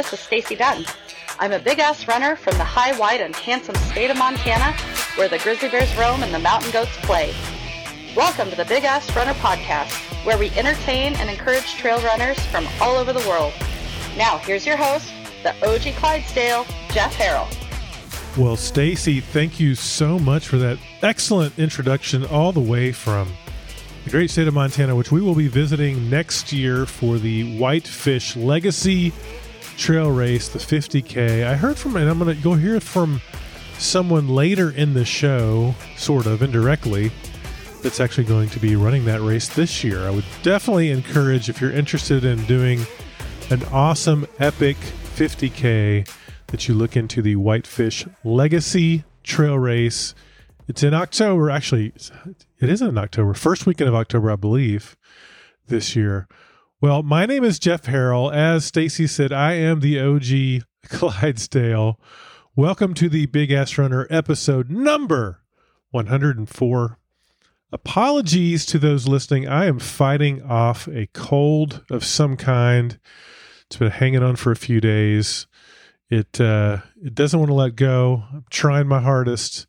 This is Stacy Dunn. I'm a big ass runner from the high, wide, and handsome state of Montana, where the grizzly bears roam and the mountain goats play. Welcome to the Big Ass Runner Podcast, where we entertain and encourage trail runners from all over the world. Now, here's your host, the OG Clydesdale, Jeff Harrell. Well, Stacy, thank you so much for that excellent introduction all the way from the great state of Montana, which we will be visiting next year for the Whitefish Legacy Trail Race, the 50K. I heard from, and I'm going to go hear from someone later in the show, sort of indirectly, that's actually going to be running that race this year. I would definitely encourage if you're interested in doing an awesome, epic 50K that you look into the Whitefish Legacy Trail Race. It's in October. Actually, it is in October, first weekend of October, I believe, this year. Well, my name is Jeff Harrell. As Stacy said, I am the OG Clydesdale. Welcome to the Big Ass Runner episode number 104. Apologies to those listening. I am fighting off a cold of some kind. It's been hanging on for a few days. It uh, it doesn't want to let go. I'm trying my hardest.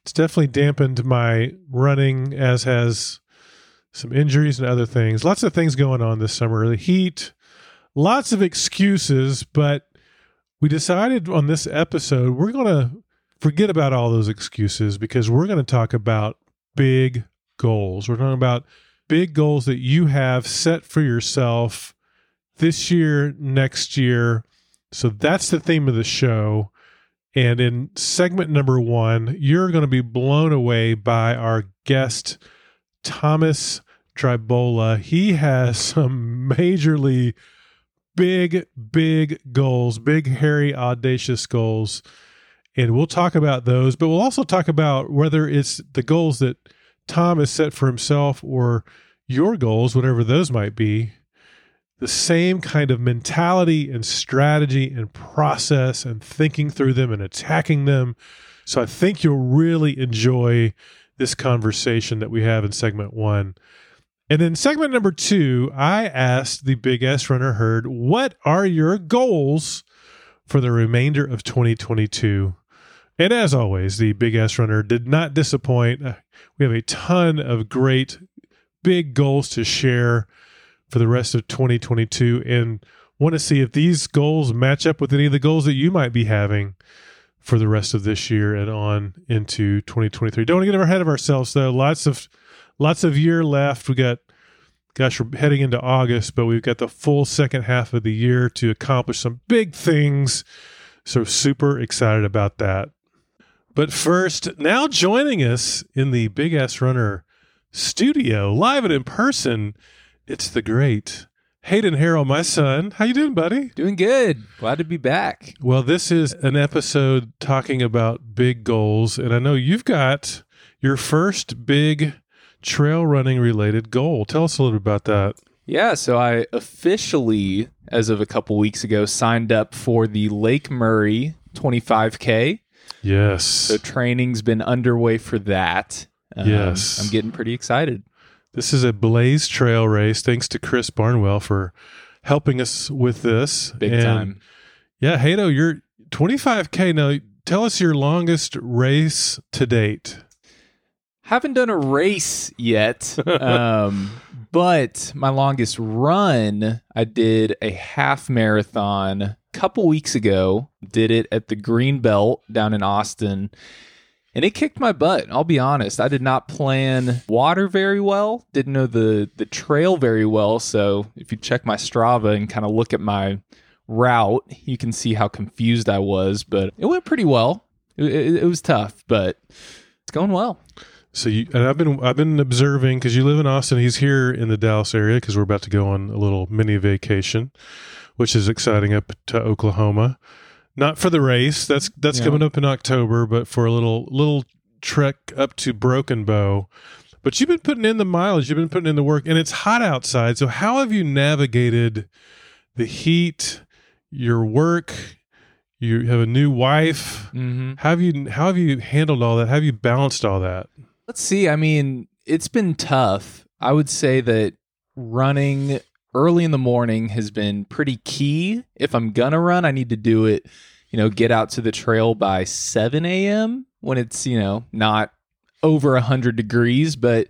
It's definitely dampened my running, as has some injuries and other things. Lots of things going on this summer. The heat, lots of excuses, but we decided on this episode we're going to forget about all those excuses because we're going to talk about big goals. We're talking about big goals that you have set for yourself this year, next year. So that's the theme of the show. And in segment number one, you're going to be blown away by our guest, Thomas Tribola. He has some majorly big, big goals, big, hairy, audacious goals. And we'll talk about those, but we'll also talk about whether it's the goals that Tom has set for himself or your goals, whatever those might be. The same kind of mentality and strategy and process and thinking through them and attacking them. So I think you'll really enjoy this conversation that we have in segment one. And in segment number two, I asked the Big Ass Runner Herd, what are your goals for the remainder of 2022? And as always, the Big Ass Runner did not disappoint. Uh, We have a ton of great big goals to share for the rest of 2022 and want to see if these goals match up with any of the goals that you might be having for the rest of this year and on into 2023. Don't want to get ahead of ourselves though. Lots of lots of year left. We got gosh, we're heading into August, but we've got the full second half of the year to accomplish some big things. So super excited about that. But first, now joining us in the Big Ass Runner studio, live and in person, it's the great Hayden Harrell, my son. How you doing, buddy? Doing good. Glad to be back. Well, this is an episode talking about big goals, and I know you've got your first big trail running related goal. Tell us a little bit about that. Yeah, so I officially, as of a couple weeks ago, signed up for the Lake Murray 25K. Yes. So training's been underway for that. Um, Yes. I'm getting pretty excited. This is a Blaze Trail race. Thanks to Chris Barnwell for helping us with this. Big And, time. Yeah, Haydo, you're 25K. Now, tell us your longest race to date. Haven't done a race yet, um, but my longest run, I did a half marathon a couple weeks ago. Did it at the Green Belt down in Austin. And it kicked my butt. I'll be honest. I did not plan water very well. Didn't know the the trail very well. So if you check my Strava and kind of look at my route, you can see how confused I was. But it went pretty well. It, it, it was tough, but it's going well. So you and I've been I've been observing because you live in Austin. He's here in the Dallas area because we're about to go on a little mini vacation, which is exciting up to Oklahoma. Not for the race. That's that's Yeah. coming up in October, but for a little little trek up to Broken Bow. But you've been putting in the mileage. You've been putting in the work, and it's hot outside. So how have you navigated the heat, your work? You have a new wife. Mm-hmm. How have you how have you handled all that? How have you balanced all that? Let's see. I mean, it's been tough. I would say that running early in the morning has been pretty key. If I'm gonna run, I need to do it, you know, get out to the trail by 7 a.m. when it's, you know, not over 100 degrees. But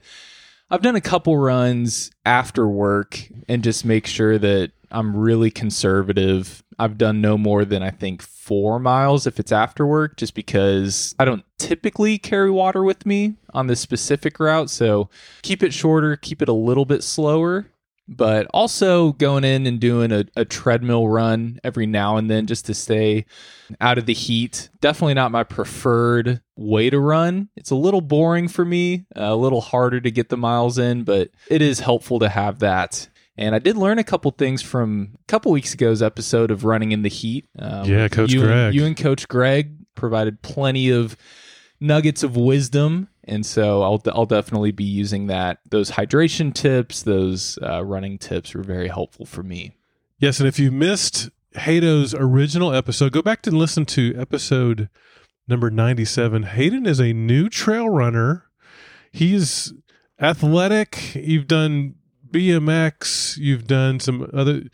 I've done a couple runs after work and just make sure that I'm really conservative. I've done no more than I think four miles if it's after work, just because I don't typically carry water with me on this specific route. So keep it shorter, keep it a little bit slower, but also going in and doing a, a treadmill run every now and then just to stay out of the heat. Definitely not my preferred way to run. It's a little boring for me, a little harder to get the miles in, but it is helpful to have that. And I did learn a couple things from a couple weeks ago's episode of Running in the Heat. Um, Yeah, Coach you Greg. You and Coach Greg provided plenty of nuggets of wisdom. And so I'll, I'll definitely be using that. Those hydration tips, those uh, running tips were very helpful for me. Yes, and if you missed Haydo's original episode, go back and listen to episode number 97. Hayden is a new trail runner. He's athletic. You've done BMX, you've done some other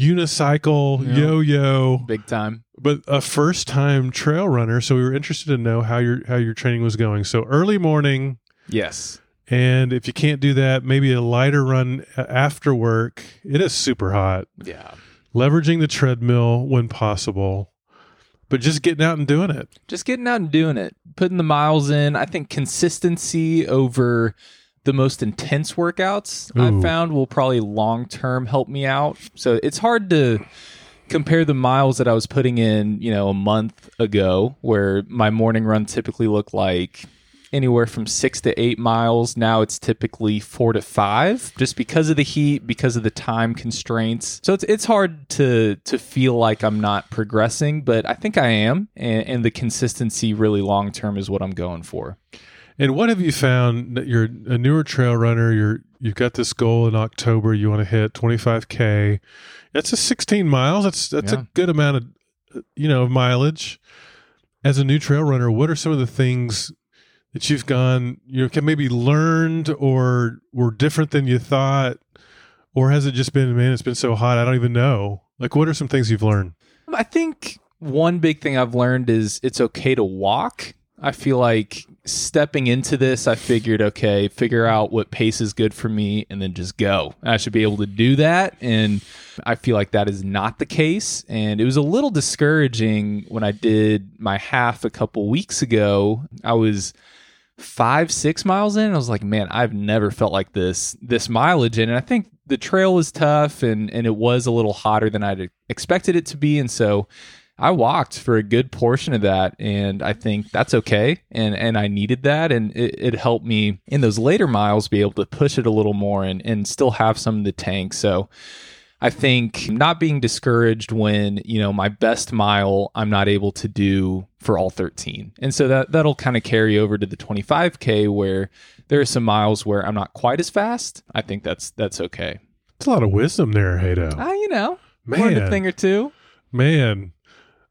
unicycle, Yeah. yo-yo, Big time. but a first-time trail runner. So we were interested to know how your how your training was going. So early morning, Yes. and if you can't do that, maybe a lighter run after work. It is super hot Yeah. leveraging the treadmill when possible, but just getting out and doing it. just getting out and doing it, putting the miles in. I think consistency over the most intense workouts Ooh. I've found will probably long term help me out. So it's hard to compare the miles that I was putting in, you know, a month ago, where my morning run typically looked like anywhere from six to eight miles. Now it's typically four to five, just because of the heat, because of the time constraints. So it's it's hard to to feel like I'm not progressing, but I think I am, and, and the consistency really long term is what I'm going for. And what have you found that you're a newer trail runner? You're you've got this goal in October. You want to hit 25k. That's a 16 miles. That's that's Yeah. a good amount of you know mileage. As a new trail runner, what are some of the things that you've gone you know can maybe learned or were different than you thought, or has it just been man? It's been so hot. I don't even know. Like, what are some things you've learned? I think one big thing I've learned is it's okay to walk. I feel like stepping into this, I figured, okay, figure out what pace is good for me and then just go. I should be able to do that. And I feel like that is not the case. And it was a little discouraging when I did my half a couple weeks ago. I was five six miles in i was like man i've never felt like this this mileage in and i think the trail was tough and and it was a little hotter than i'd expected it to be and so i walked for a good portion of that and i think that's okay and and i needed that and it, it helped me in those later miles be able to push it a little more and and still have some of the tank so I think not being discouraged when, you know, my best mile I'm not able to do for all 13. And so that that'll kind of carry over to the 25k where there are some miles where I'm not quite as fast. I think that's that's okay. It's a lot of wisdom there, Haydo. Ah, you know, learned a thing or two. Man,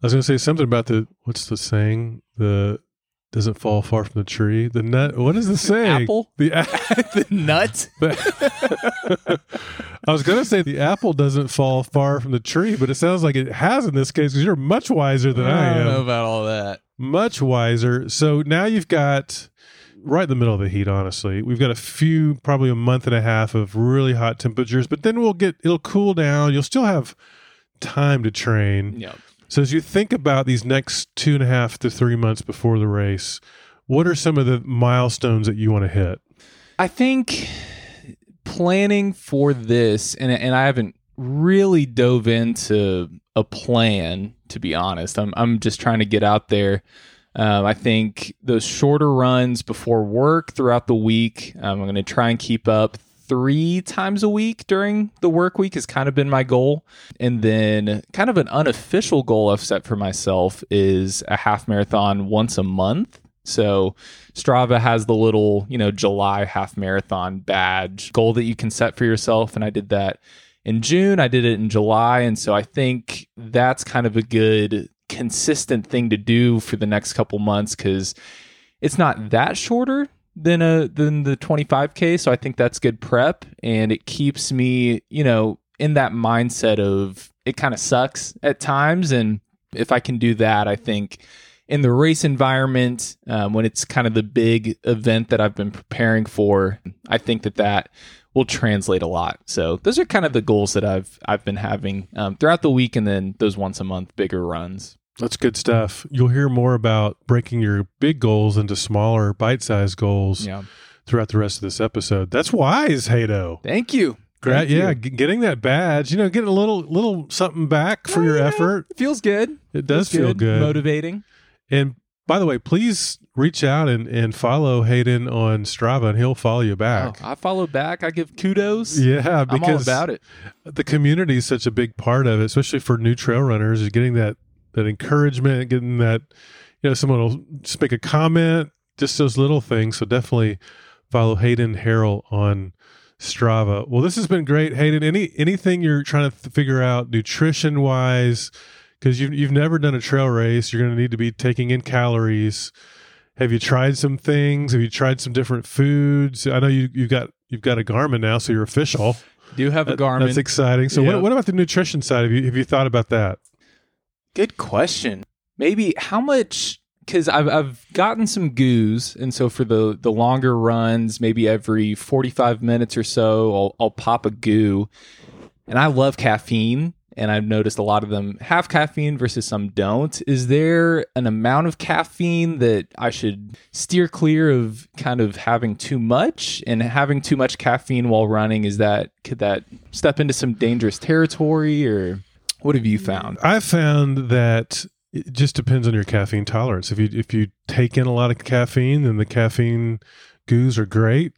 I was going to say something about the what's the saying? The doesn't fall far from the tree. The nut. What is the saying? Apple? The a- the nut. I was going to say the apple doesn't fall far from the tree, but it sounds like it has in this case because you're much wiser than I, don't am. know about all that. Much wiser. So now you've got right in the middle of the heat. Honestly, we've got a few, probably a month and a half of really hot temperatures, but then we'll get it'll cool down. You'll still have time to train. Yeah. So as you think about these next two and a half to three months before the race, what are some of the milestones that you want to hit? I think planning for this, and and I haven't really dove into a plan to be honest. I'm I'm just trying to get out there. Um, I think those shorter runs before work throughout the week, um, I'm going to try and keep up three times a week during the work week has kind of been my goal. And then, kind of an unofficial goal I've set for myself is a half marathon once a month. So Strava has the little, you know, July half marathon badge goal that you can set for yourself. And I did that in June. I did it in July. And so I think that's kind of a good consistent thing to do for the next couple months because it's not that shorter than a than the 25k so i think that's good prep and it keeps me you know in that mindset of it kind of sucks at times and if i can do that i think in the race environment um, when it's kind of the big event that i've been preparing for i think that that will translate a lot. So those are kind of the goals that i've i've been having um, throughout the week and then those once a month bigger runs That's good stuff. You'll hear more about breaking your big goals into smaller, bite sized goals yeah throughout the rest of this episode. That's wise, Haydo. thank you Gra- Thank yeah, you. g- getting that badge, you know, getting a little little something back for your effort. feels good It does Feels feel good. motivating And by the way, please reach out and, and follow Hayden on Strava, and he'll follow you Oh, back. I follow back. I give kudos. yeah, I'm all because about it. the community is such a big part of it, especially for new trail runners. Is getting that that encouragement, getting that you know someone will just make a comment, just those little things. So definitely follow Hayden Harrell on Strava. Well, this has been great, Hayden. Any anything you're trying to th- figure out nutrition wise, because you've you've never done a trail race, you're going to need to be taking in calories. Have you tried some things? Have you tried some different foods? I know you you've got you've got a Garmin now, so you're official. Do you have a Garmin. That's exciting. So, Yeah. what, what about the nutrition side? Have you have you thought about that? Good question. Maybe how much? Because I've I've gotten some goos, and so for the the longer runs, maybe every forty five minutes or so, I'll I'll pop a goo, and I love caffeine. And I've noticed a lot of them have caffeine versus some don't. Is there an amount of caffeine that I should steer clear of kind of having too much and having too much caffeine while running? Is that could that step into some dangerous territory or what have you found? I've found that it just depends on your caffeine tolerance. If you if you take in a lot of caffeine, then the caffeine goos are great.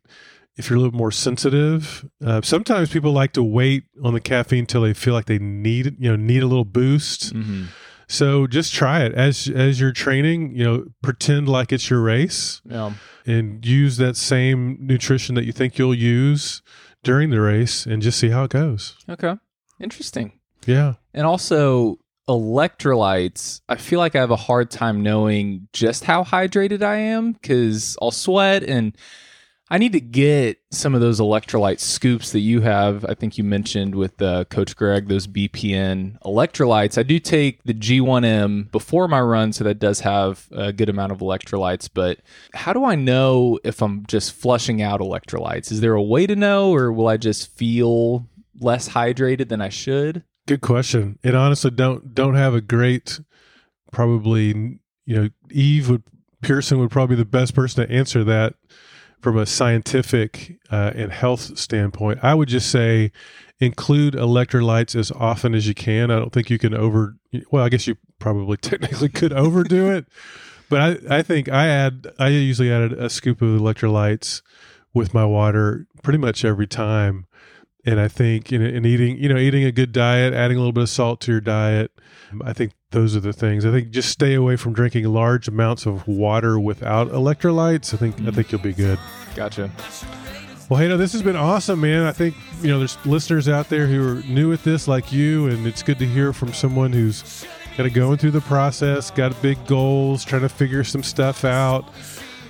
If you're a little more sensitive, uh, sometimes people like to wait on the caffeine till they feel like they need you know need a little boost. Mm-hmm. So just try it as as you're training. You know, pretend like it's your race. Yeah. and use that same nutrition that you think you'll use during the race and just see how it goes. Okay. Interesting. Yeah. And also electrolytes, I feel like I have a hard time knowing just how hydrated I am cuz I'll sweat and I need to get some of those electrolyte scoops that you have. I think you mentioned with uh, Coach Greg those BPN electrolytes. I do take the G1M before my run, so that does have a good amount of electrolytes. But how do I know if I'm just flushing out electrolytes? Is there a way to know, or will I just feel less hydrated than I should? Good question. And honestly don't don't have a great probably you know Eve would Pearson would probably be the best person to answer that from a scientific uh, and health standpoint. I would just say include electrolytes as often as you can. I don't think you can over well, I guess you probably technically could overdo it. But I, I think I add I usually add a scoop of electrolytes with my water pretty much every time. And I think in, in eating, you know, eating a good diet, adding a little bit of salt to your diet, I think those are the things. I think just stay away from drinking large amounts of water without electrolytes. I think I think you'll be good. Gotcha. Well, hey, no, this has been awesome, man. I think you know there's listeners out there who are new at this, like you, and it's good to hear from someone who's kind of going through the process, got big goals, trying to figure some stuff out.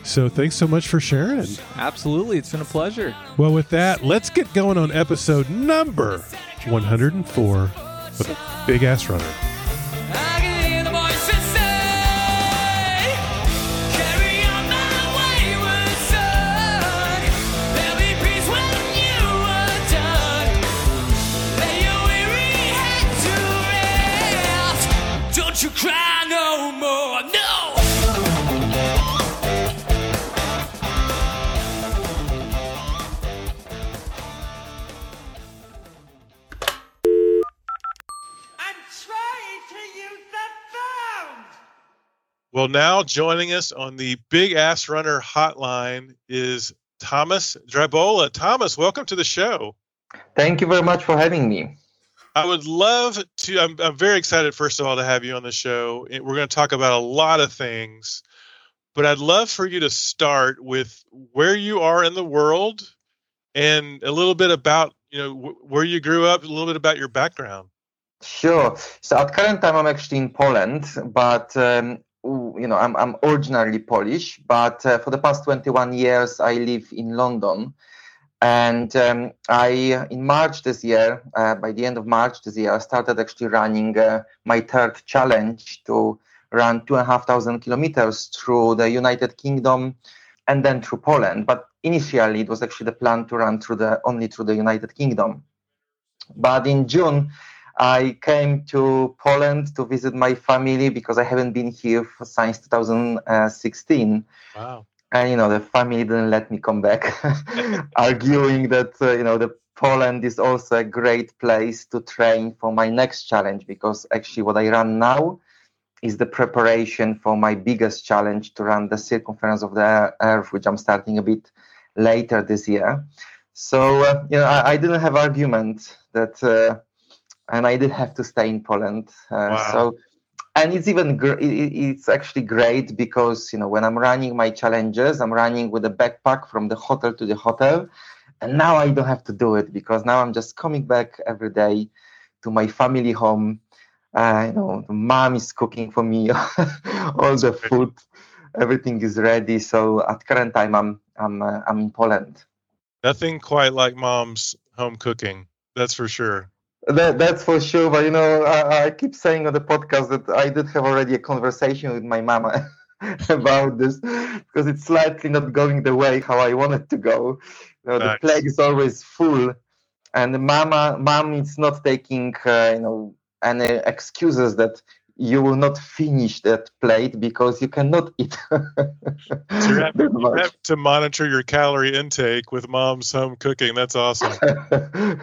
So, thanks so much for sharing. Absolutely. It's been a pleasure. Well, with that, let's get going on episode number 104 with a big ass runner. I can hear the voices Well, now joining us on the Big Ass Runner hotline is Thomas Drabola. Thomas, welcome to the show. Thank you very much for having me. I would love to. I'm, I'm very excited, first of all, to have you on the show. We're going to talk about a lot of things, but I'd love for you to start with where you are in the world and a little bit about you know wh- where you grew up, a little bit about your background. Sure. So at current time, I'm actually in Poland, but um, you know, I'm I'm originally Polish, but uh, for the past 21 years, I live in London. And um, I, in March this year, uh, by the end of March this year, I started actually running uh, my third challenge to run two and a half thousand kilometers through the United Kingdom and then through Poland. But initially, it was actually the plan to run through the only through the United Kingdom. But in June, I came to Poland to visit my family because I haven't been here for, since 2016 Wow. and you know the family didn't let me come back arguing that uh, you know the poland is also a great place to train for my next challenge because actually what i run now is the preparation for my biggest challenge to run the circumference of the earth which i'm starting a bit later this year so uh, you know I, I didn't have argument that uh, and i did have to stay in poland uh, Wow. so and it's even gr- it's actually great because you know when i'm running my challenges i'm running with a backpack from the hotel to the hotel and now i don't have to do it because now i'm just coming back every day to my family home uh, you know the mom is cooking for me all the food everything is ready so at current time i'm i'm uh, i'm in poland Nothing quite like mom's home cooking. That's for sure. That, that's for sure. But you know, I, I keep saying on the podcast that I did have already a conversation with my mama about this because it's slightly not going the way how I wanted to go. You know. The plate is always full, and mama, mom is not taking, uh, you know, any excuses that you will not finish that plate because you cannot eat So having, that you have to monitor your calorie intake with mom's home cooking. That's awesome.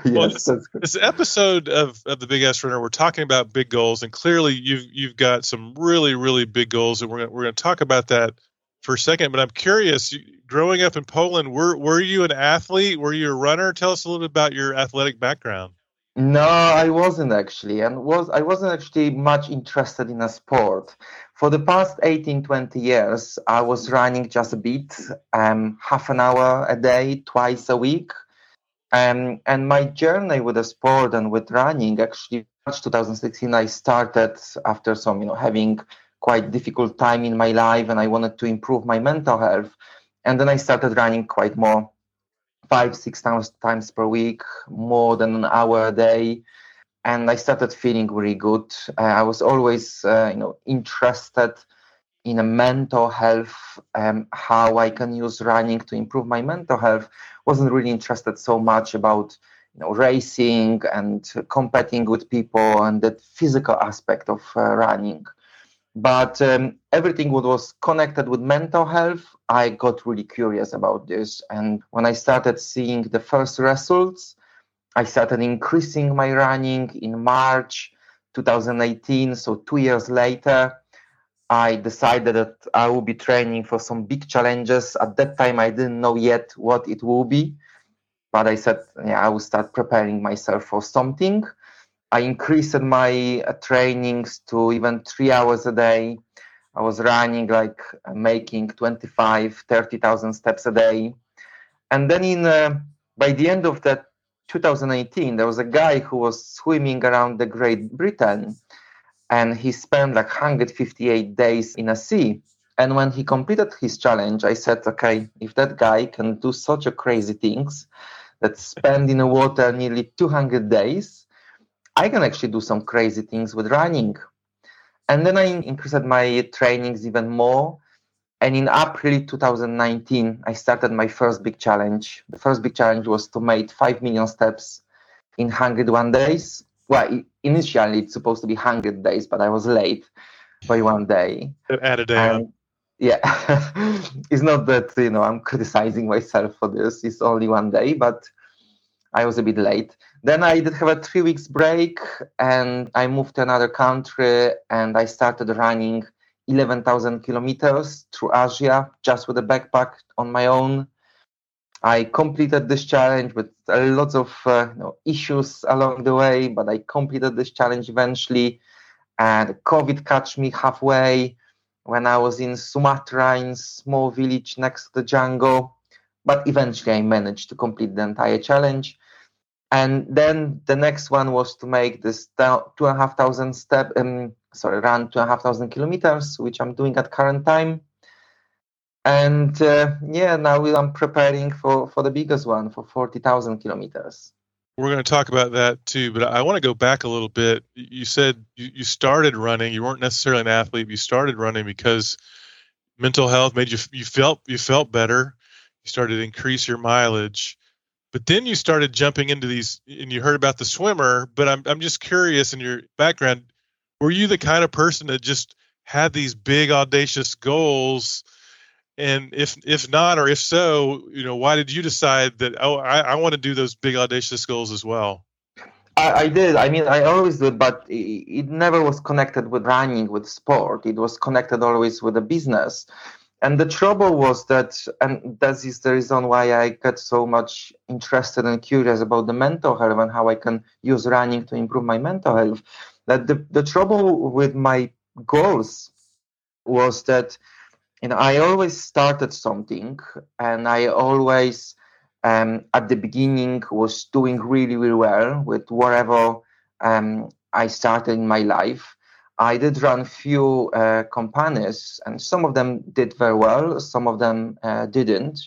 yes, this- that's good. this episode of, of the Big Ass Runner, we're talking about big goals, and clearly you've you've got some really really big goals, and we're gonna, we're going to talk about that for a second. But I'm curious, growing up in Poland, were were you an athlete? Were you a runner? Tell us a little bit about your athletic background. No, I wasn't actually, and was I wasn't actually much interested in a sport. For the past 18, 20 years, I was running just a bit, um, half an hour a day, twice a week. Um, and my journey with the sport and with running, actually, March 2016, I started after some, you know, having quite difficult time in my life, and I wanted to improve my mental health. And then I started running quite more five, six times times per week, more than an hour a day, and I started feeling really good. Uh, I was always, uh, you know, interested in a mental health, um, how I can use running to improve my mental health. wasn't really interested so much about, you know, racing and competing with people and that physical aspect of uh, running. But um, everything what was connected with mental health, I got really curious about this. And when I started seeing the first results, I started increasing my running in March 2018. So two years later, I decided that I will be training for some big challenges. At that time, I didn't know yet what it will be, but I said, yeah, I will start preparing myself for something. I increased my uh, trainings to even three hours a day. I was running like uh, making 25, 30,000 steps a day. And then in uh, by the end of that 2018, there was a guy who was swimming around the Great Britain and he spent like 158 days in a sea. And when he completed his challenge, I said, okay, if that guy can do such a crazy things that spend in the water nearly 200 days, I can actually do some crazy things with running. And then I increased my trainings even more. And in April 2019, I started my first big challenge. The first big challenge was to make 5 million steps in 101 days. Well, initially it's supposed to be 100 days, but I was late by one day. Add a day. And yeah, it's not that you know I'm criticizing myself for this. It's only one day, but I was a bit late. Then I did have a three weeks break, and I moved to another country, and I started running 11,000 kilometers through Asia just with a backpack on my own. I completed this challenge with a lots of uh, you know, issues along the way, but I completed this challenge eventually. And COVID catch me halfway when I was in Sumatra, in small village next to the jungle. But eventually, I managed to complete the entire challenge. And then the next one was to make this two and a half thousand step, um, sorry, run two and a half thousand kilometers, which I'm doing at current time. And uh, yeah, now I'm preparing for for the biggest one for forty thousand kilometers. We're going to talk about that too, but I want to go back a little bit. You said you, you started running. You weren't necessarily an athlete. You started running because mental health made you you felt you felt better. You started to increase your mileage, but then you started jumping into these. And you heard about the swimmer, but I'm I'm just curious in your background. Were you the kind of person that just had these big audacious goals? And if if not, or if so, you know, why did you decide that? Oh, I, I want to do those big audacious goals as well. I, I did. I mean, I always did, but it, it never was connected with running, with sport. It was connected always with the business. And the trouble was that, and that is the reason why I got so much interested and curious about the mental health and how I can use running to improve my mental health. That the, the trouble with my goals was that you know I always started something and I always um, at the beginning was doing really really well with whatever um, I started in my life. I did run few uh, companies and some of them did very well, some of them uh, didn't.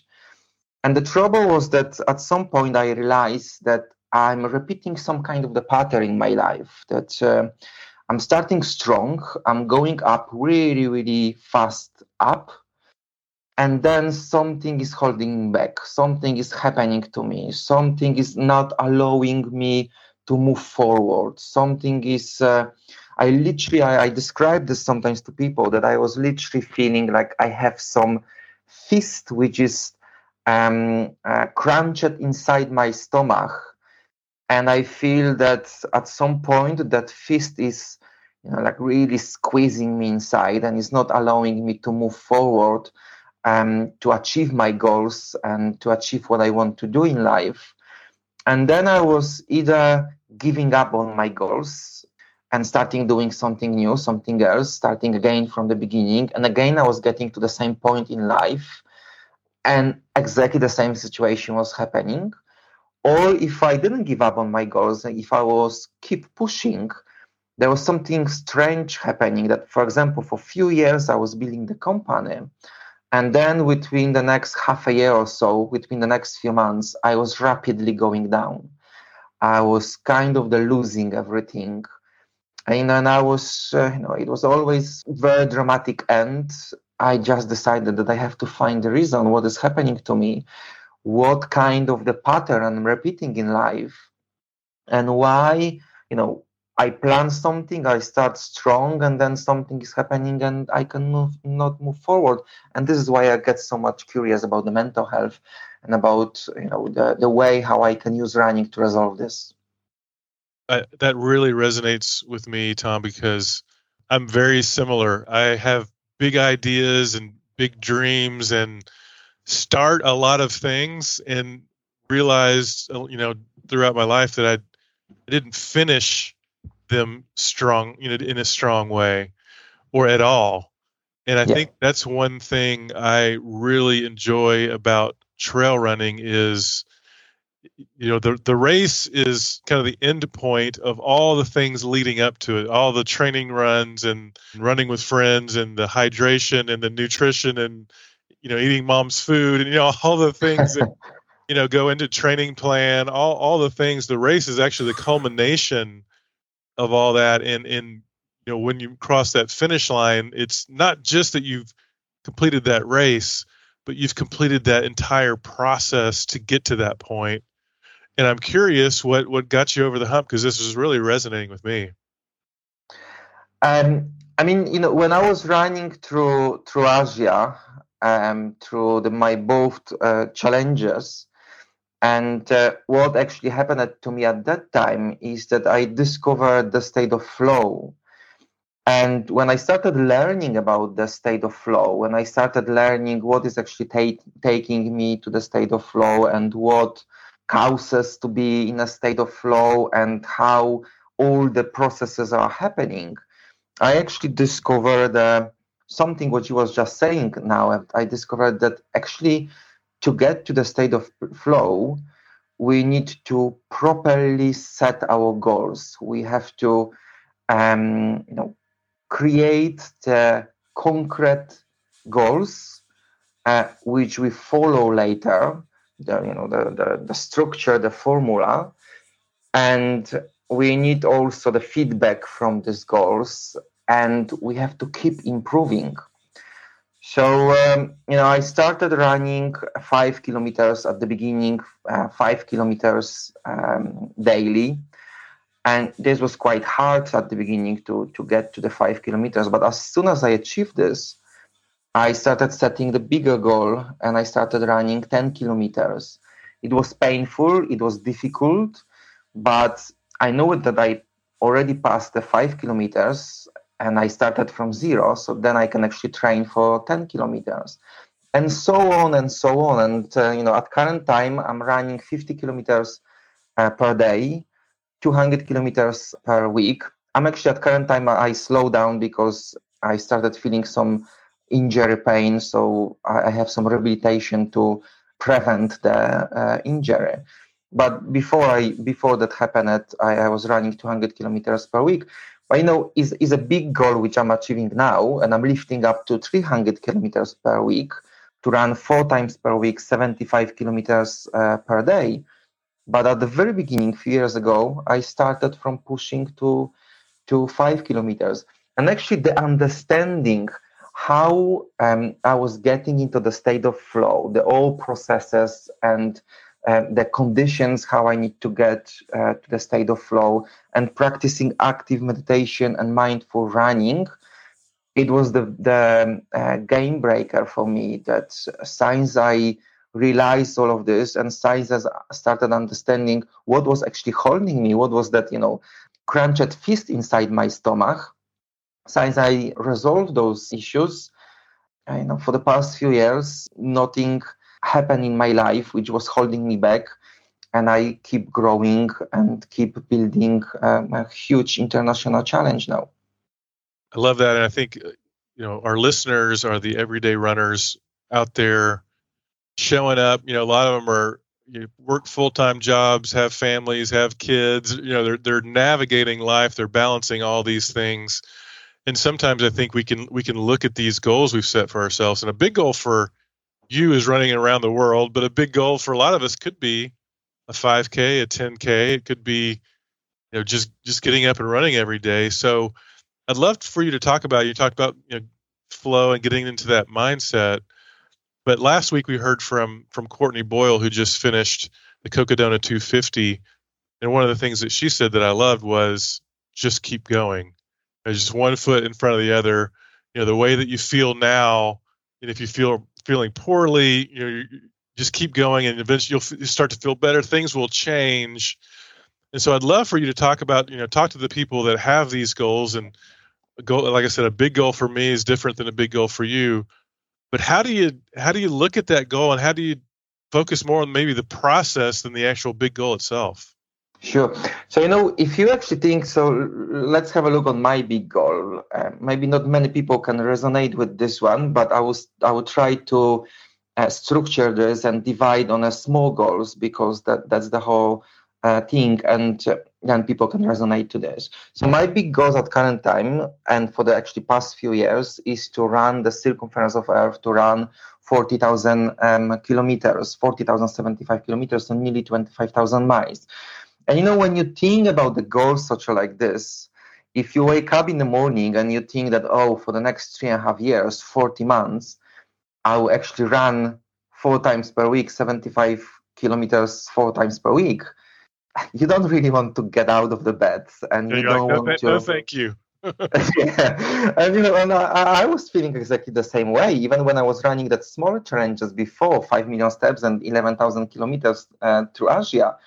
And the trouble was that at some point I realized that I'm repeating some kind of the pattern in my life that uh, I'm starting strong, I'm going up really, really fast up, and then something is holding me back, something is happening to me, something is not allowing me to move forward, something is. I literally, I, I describe this sometimes to people that I was literally feeling like I have some fist which is um, uh, crunched inside my stomach. And i feel that at some point that fist is you know like really squeezing me inside and is not allowing me to move forward um, to achieve my goals and to achieve what i want to do in life. And then i was either giving up on my goals and starting doing something new something else starting again from the beginning and again i was getting to the same point in life and exactly the same situation was happening or if I didn't give up on my goals, if I was keep pushing, there was something strange happening. That, for example, for a few years I was building the company, and then between the next half a year or so, between the next few months, I was rapidly going down. I was kind of the losing everything, and then I was, uh, you know, it was always very dramatic end. I just decided that I have to find the reason what is happening to me what kind of the pattern I'm repeating in life and why, you know, I plan something, I start strong, and then something is happening and I can move, not move forward. And this is why I get so much curious about the mental health and about, you know, the, the way how I can use running to resolve this. I, that really resonates with me, Tom, because I'm very similar. I have big ideas and big dreams and start a lot of things and realized uh, you know throughout my life that I, I didn't finish them strong you know in a strong way or at all and i Yeah. think that's one thing i really enjoy about trail running is you know the the race is kind of the end point of all the things leading up to it all the training runs and running with friends and the hydration and the nutrition and you know eating mom's food and you know all the things that you know go into training plan all all the things. The race is actually the culmination of all that. And and you know when you cross that finish line it's not just that you've completed that race but you've completed that entire process to get to that point and i'm curious what what got you over the hump because this is really resonating with me. Um, I mean, you know, when I was running through through Asia, um, through the, my both uh, challenges, and uh, what actually happened to me at that time is that I discovered the state of flow, And when I started learning about the state of flow, when I started learning what is actually ta- taking me to the state of flow and what causes to be in a state of flow and how all the processes are happening, I actually discovered uh, something what you was just saying now. I discovered that actually to get to the state of flow, we need to properly set our goals. We have to, um, you know, create the concrete goals uh, which we follow later. The you know the, the the structure, the formula, and we need also the feedback from these goals, and we have to keep improving. So, um, you know, I started running five kilometers at the beginning, uh, five kilometers um, daily. And this was quite hard at the beginning to, to get to the five kilometers. But as soon as I achieved this, I started setting the bigger goal and I started running 10 kilometers. It was painful, it was difficult, but I know that I already passed the five kilometers and I started from zero. So then I can actually train for 10 kilometers and so on and so on. And, uh, you know, at current time, I'm running 50 kilometers uh, per day, 200 kilometers per week. I'm actually at current time, I slow down because I started feeling some injury pain. So I have some rehabilitation to prevent the uh, injury. But before I before that happened, I, I was running 200 kilometers per week. But you know, is is a big goal which I'm achieving now, and I'm lifting up to 300 kilometers per week to run four times per week, 75 kilometers uh, per day. But at the very beginning, few years ago, I started from pushing to to five kilometers, and actually the understanding how um, I was getting into the state of flow, the all processes and um, the conditions, how I need to get uh, to the state of flow, and practicing active meditation and mindful running. It was the the uh, game breaker for me. That since I realized all of this, and since I started understanding what was actually holding me, what was that you know crunched fist inside my stomach. Since I resolved those issues, I know for the past few years, nothing happened in my life which was holding me back and i keep growing and keep building um, a huge international challenge now I love that, and I think uh, you know our listeners are the everyday runners out there showing up. You know, a lot of them are you work full time jobs, have families, have kids. You know, they're they're navigating life, they're balancing all these things, and sometimes I think we can we can look at these goals we've set for ourselves, and a big goal for you is running around the world, but a big goal for a lot of us could be a 5K, a 10K. It could be you know just just getting up and running every day. So I'd love for you to talk about. You talked about you know, flow and getting into that mindset. But last week we heard from from Courtney Boyle, who just finished the Cocodona 250, and one of the things that she said that I loved was just keep going. There's just one foot in front of the other. You know, the way that you feel now, and if you feel feeling poorly, you know, you just keep going, and eventually you'll f- start to feel better. Things will change. And so I'd love for you to talk about, you know, talk to the people that have these goals and goal like I said, a big goal for me is different than a big goal for you. But how do you how do you look at that goal and how do you focus more on maybe the process than the actual big goal itself? Sure. So, you know, if you actually think so, let's have a look on my big goal. Uh, maybe not many people can resonate with this one, but I was I would try to uh, structure this and divide on a small goals because that that's the whole uh, thing, and uh, then people can resonate to this. So, my big goals at current time and for the actually past few years is to run the circumference of Earth, to run 40,000 um, kilometers, 40,075 kilometers, so nearly 25,000 miles. And you know, when you think about the goals such like this, if you wake up in the morning and you think that, oh, for the next three and a half years, 40 months, I will actually run four times per week, 75 kilometers four times per week, you don't really want to get out of the bed and you don't like, no, want to. no, thank you. yeah, and you know, and I, I was feeling exactly the same way. Even when I was running that smaller challenges before, five million steps and eleven thousand kilometers uh, through Asia,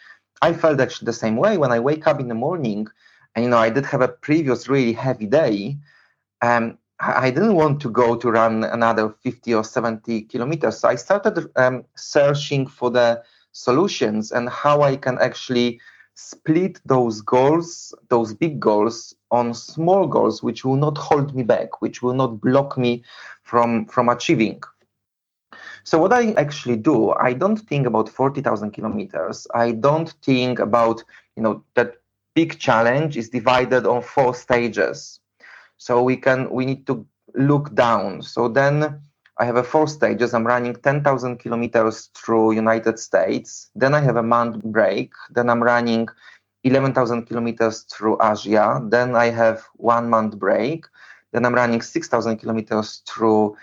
I felt actually the same way. When I wake up in the morning, and you know, I did have a previous really heavy day, um, I didn't want to go to run another 50 or 70 kilometers. So I started um, searching for the solutions and how I can actually split those goals, those big goals, on small goals, which will not hold me back, which will not block me from from achieving. So what I actually do, I don't think about 40,000 kilometers. I don't think about, you know, that big challenge is divided on four stages. So we can, we need to look down. So then I have a four stages. I'm running 10,000 kilometers through United States. Then I have a month break. Then I'm running 11,000 kilometers through Asia. Then I have one month break. Then I'm running 6,000 kilometers through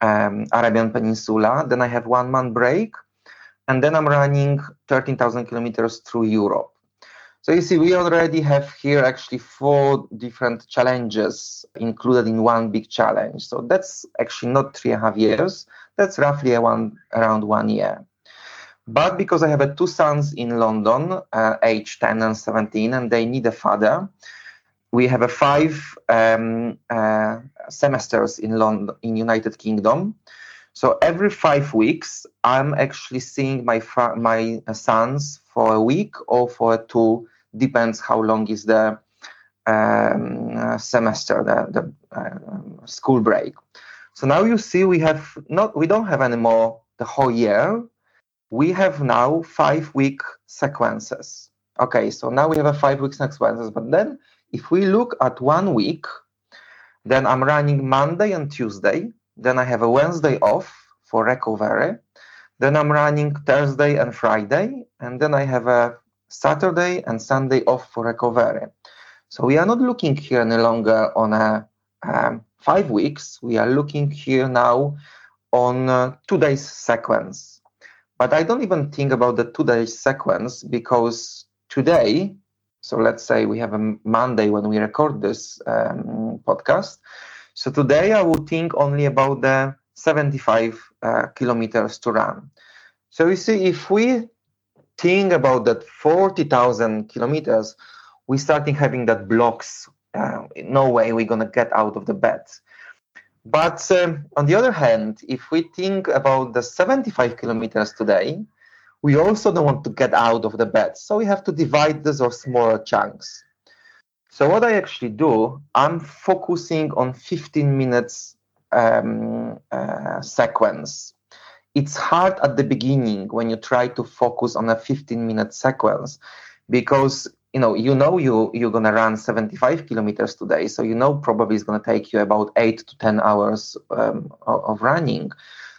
um, Arabian Peninsula. Then I have one month break, and then I'm running 13,000 kilometers through Europe. So you see, we already have here actually four different challenges included in one big challenge. So that's actually not three and a half years. That's roughly one around one year. But because I have two sons in London, uh, age 10 and 17, and they need a father, we have a five um, uh, semesters in London, in United Kingdom. So every five weeks, I'm actually seeing my fa- my sons for a week or for two, depends how long is the um, uh, semester, the, the uh, school break. So now you see we have not we don't have anymore the whole year. We have now five week sequences. Okay, so now we have a five week sequences, but then if we look at one week, then I'm running Monday and Tuesday. Then I have a Wednesday off for recovery. Then I'm running Thursday and Friday. And then I have a Saturday and Sunday off for recovery. So we are not looking here any longer on a um, five weeks. We are looking here now on uh, two days sequence. But I don't even think about the two days sequence because today so let's say we have a Monday when we record this um, podcast. So today I would think only about the 75 uh, kilometers to run. So you see, if we think about that 40,000 kilometers, we starting having that blocks. Uh, no way we're gonna get out of the bed. But um, on the other hand, if we think about the 75 kilometers today, we also don't want to get out of the bed. So we have to divide this or smaller chunks. So what I actually do, I'm focusing on 15 minutes um, uh, sequence. It's hard at the beginning when you try to focus on a 15 minute sequence because you know you know you you're gonna run 75 kilometers today, so you know probably it's gonna take you about eight to 10 hours um, of, of running.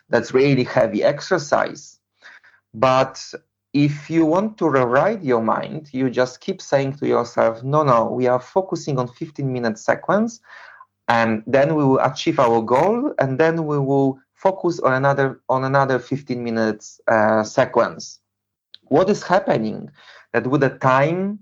That's really heavy exercise but if you want to rewrite your mind, you just keep saying to yourself, no, no, we are focusing on 15 minute sequence, and then we will achieve our goal, and then we will focus on another on another 15 minutes uh, sequence. What is happening? That with the time,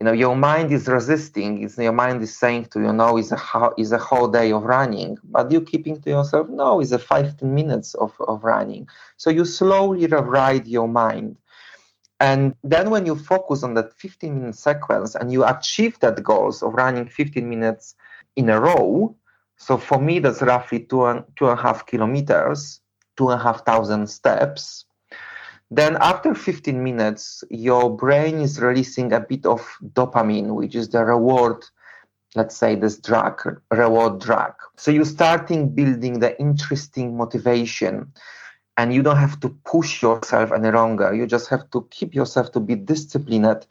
you know, your mind is resisting. It's, your mind is saying to you, no, it's a a whole day of running, but you're keeping to yourself, no, it's a 15 minutes of, of running. So you slowly rewrite your mind. And then when you focus on that 15 minute sequence and you achieve that goals of running 15 minutes in a row, so for me that's roughly two and, two and a half kilometers, two and a half thousand steps. Then after 15 minutes, your brain is releasing a bit of dopamine, which is the reward let's say this drug reward drug. So you're starting building the interesting motivation and you don't have to push yourself any longer. You just have to keep yourself to be disciplined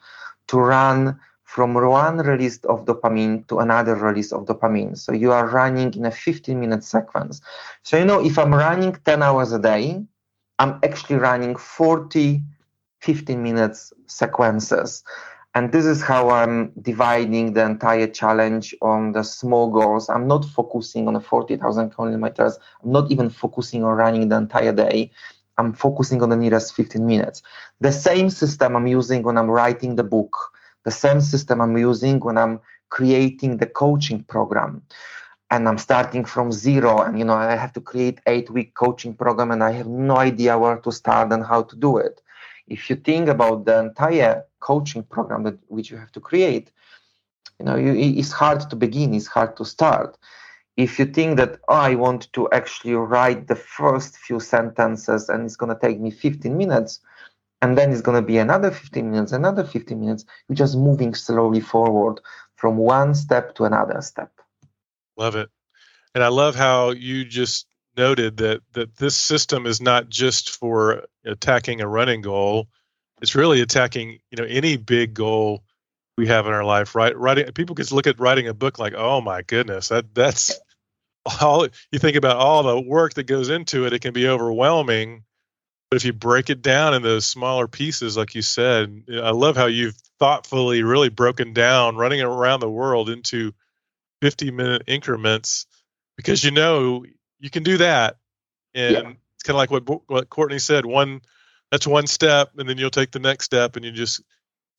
to run from one release of dopamine to another release of dopamine. So you are running in a 15 minute sequence. So you know if i'm running 10 hours a day i'm actually running 40 15 minutes sequences. And this is how i'm dividing the entire challenge on the small goals. I'm not focusing on the 40000 kilometers. I'm not even focusing on running the entire day. I'm focusing on the nearest 15 minutes. The same system i'm using when i'm writing the book. The same system i'm using when i'm creating the coaching program and i'm starting from zero. And you know i have to create eight week coaching program and i have no idea where to start and how to do it. If you think about the entire coaching program that which you have to create you know you, it's hard to begin it's hard to start. If you think that oh, I want to actually write the first few sentences and it's going to take me 15 minutes, and then it's going to be another 15 minutes, another 15 minutes, you're just moving slowly forward from one step to another step. Love it. And I love how you just noted that that this system is not just for attacking a running goal. It's really attacking, you know, any big goal we have in our life. Right? Writing people can look at writing a book like, oh my goodness, that that's all you think about all the work that goes into it, it can be overwhelming. But if you break it down in those smaller pieces, like you said, I love how you've thoughtfully really broken down running around the world into 50 minute increments because you know you can do that. And Yeah. it's kind of like what, what Courtney said one, that's one step, and then you'll take the next step and you just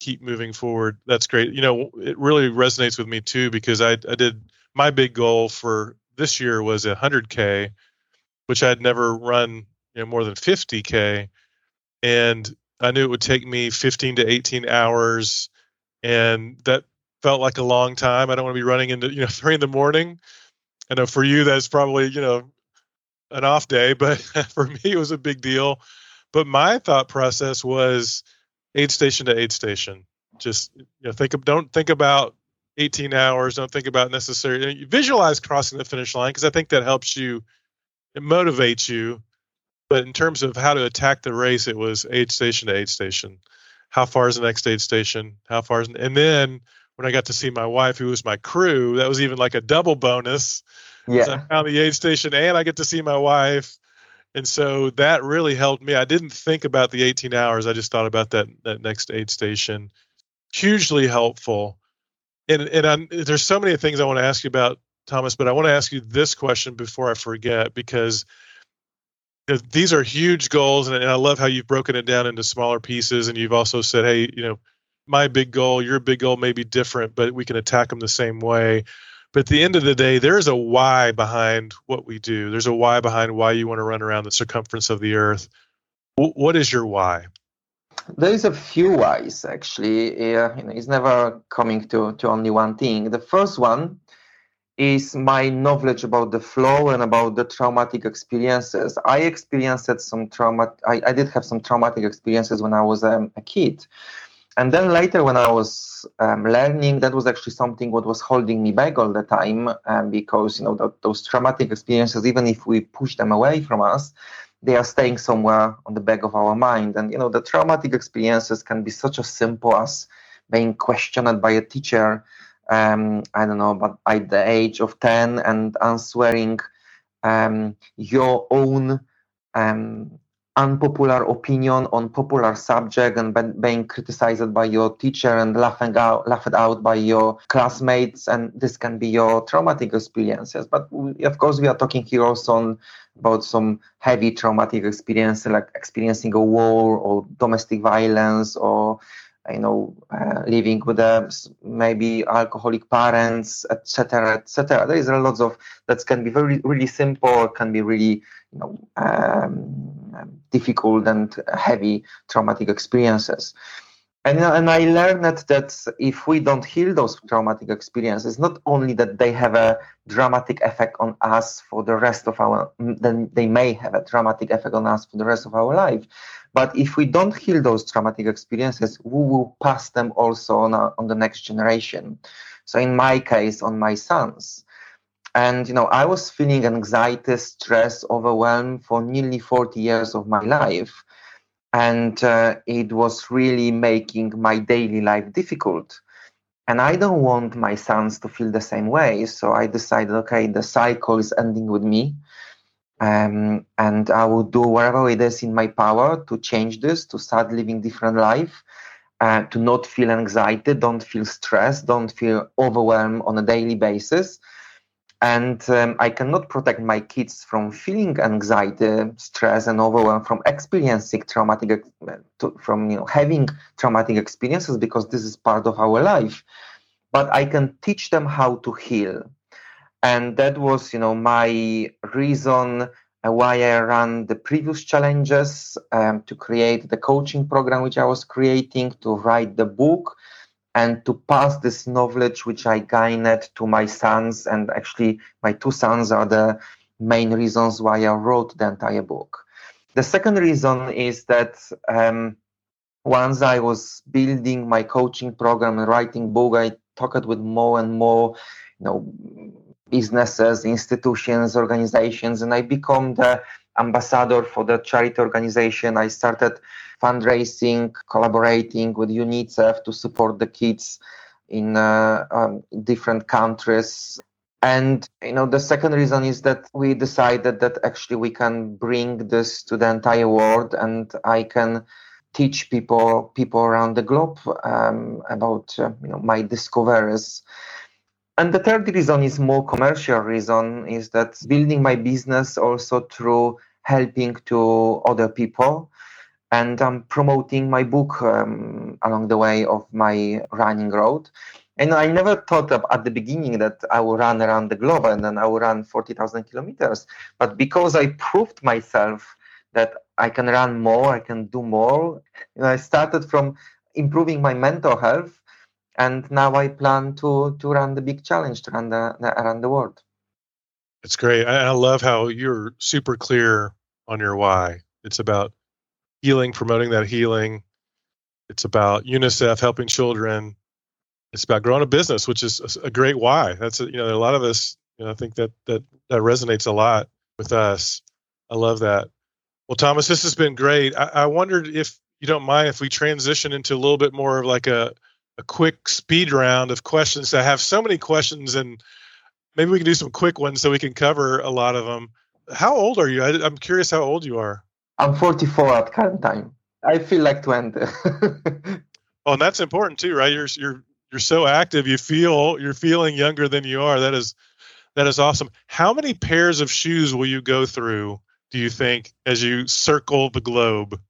keep moving forward. That's great. You know, it really resonates with me too because I, I did my big goal for this year was a 100K, which I'd never run you know, more than 50K. And I knew it would take me 15 to 18 hours. And that felt like a long time. I don't want to be running into, you know, three in the morning. I know for you, that's probably, you know, an off day, but for me, it was a big deal. But my thought process was aid station to aid station. Just, you know, think of, don't think about 18 hours. Don't think about necessary. You visualize crossing the finish line because I think that helps you, it motivates you. But in terms of how to attack the race, it was aid station to aid station. How far is the next aid station? How far is, and then when I got to see my wife, who was my crew, that was even like a double bonus. 'cause I Yeah, found the aid station and I get to see my wife. And so that really helped me. I didn't think about the 18 hours. I just thought about that that next aid station. Hugely helpful. And and I'm, there's so many things I want to ask you about, Thomas, but I want to ask you this question before I forget because these are huge goals, and, and I love how you've broken it down into smaller pieces. And you've also said, hey, you know, my big goal, your big goal may be different, but we can attack them the same way. But at the end of the day, there's a why behind what we do. There's a why behind why you want to run around the circumference of the earth. W- what is your why? there is a few whys actually. You know, it's never coming to, to only one thing. The first one is my knowledge about the flow and about the traumatic experiences. I experienced some trauma. I, I did have some traumatic experiences when I was um, a kid. And then later, when I was um, learning, that was actually something what was holding me back all the time, um, because you know th- those traumatic experiences, even if we push them away from us, they are staying somewhere on the back of our mind. And you know the traumatic experiences can be such as simple as being questioned by a teacher. Um, I don't know, but at the age of ten and answering um, your own um, unpopular opinion on popular subject and ben- being criticized by your teacher and laughing out laughed out by your classmates and this can be your traumatic experiences. But we, of course we are talking here also on, about some heavy traumatic experience like experiencing a war or domestic violence or you know uh, living with a, maybe alcoholic parents etc etc there is a lot of that can be very really simple can be really you know um, difficult and heavy traumatic experiences. And, and i learned that if we don't heal those traumatic experiences not only that they have a dramatic effect on us for the rest of our then they may have a dramatic effect on us for the rest of our life but if we don't heal those traumatic experiences we will pass them also on, our, on the next generation. So in my case on my sons. And you know i was feeling anxiety stress overwhelm for nearly 40 years of my life. And uh, it was really making my daily life difficult. And i don't want my sons to feel the same way. So i decided okay the cycle is ending with me um, and i will do whatever it is in my power to change this to start living different life uh, to not feel anxiety don't feel stress don't feel overwhelmed on a daily basis. And um, i cannot protect my kids from feeling anxiety stress and overwhelm from experiencing traumatic from you know having traumatic experiences because this is part of our life. But i can teach them how to heal and that was you know my reason why i ran the previous challenges um, to create the coaching program which i was creating to write the book and to pass this knowledge which I gained to my sons. And actually, my two sons are the main reasons why I wrote the entire book. The second reason is that um, once I was building my coaching program and writing book, I talked with more and more, you know, businesses, institutions, organizations, and I become the ambassador for the charity organization. I started fundraising, collaborating with UNICEF to support the kids in uh, um, different countries. And you know, the second reason is that we decided that actually we can bring this to the entire world, and I can teach people people around the globe um, about uh, you know my discoveries. And the third reason is more commercial reason is that building my business also through helping to other people and I'm promoting my book um, along the way of my running road. And I never thought of, at the beginning that I will run around the globe and then I will run 40,000 kilometers. But because I proved myself that I can run more, I can do more, you know, I started from improving my mental health. And now I plan to, to run the big challenge to run the, around the world. It's great. I, I love how you're super clear on your why. It's about healing, promoting that healing. It's about UNICEF helping children. It's about growing a business, which is a, a great why. That's a, you know a lot of us. You know, I think that that that resonates a lot with us. I love that. Well, Thomas, this has been great. I, I wondered if you don't mind if we transition into a little bit more of like a a quick speed round of questions. I have so many questions, and maybe we can do some quick ones so we can cover a lot of them. How old are you? I, I'm curious how old you are. I'm 44 at current time. I feel like 20. Oh, and that's important too, right? You're you're you're so active. You feel you're feeling younger than you are. That is that is awesome. How many pairs of shoes will you go through? Do you think as you circle the globe?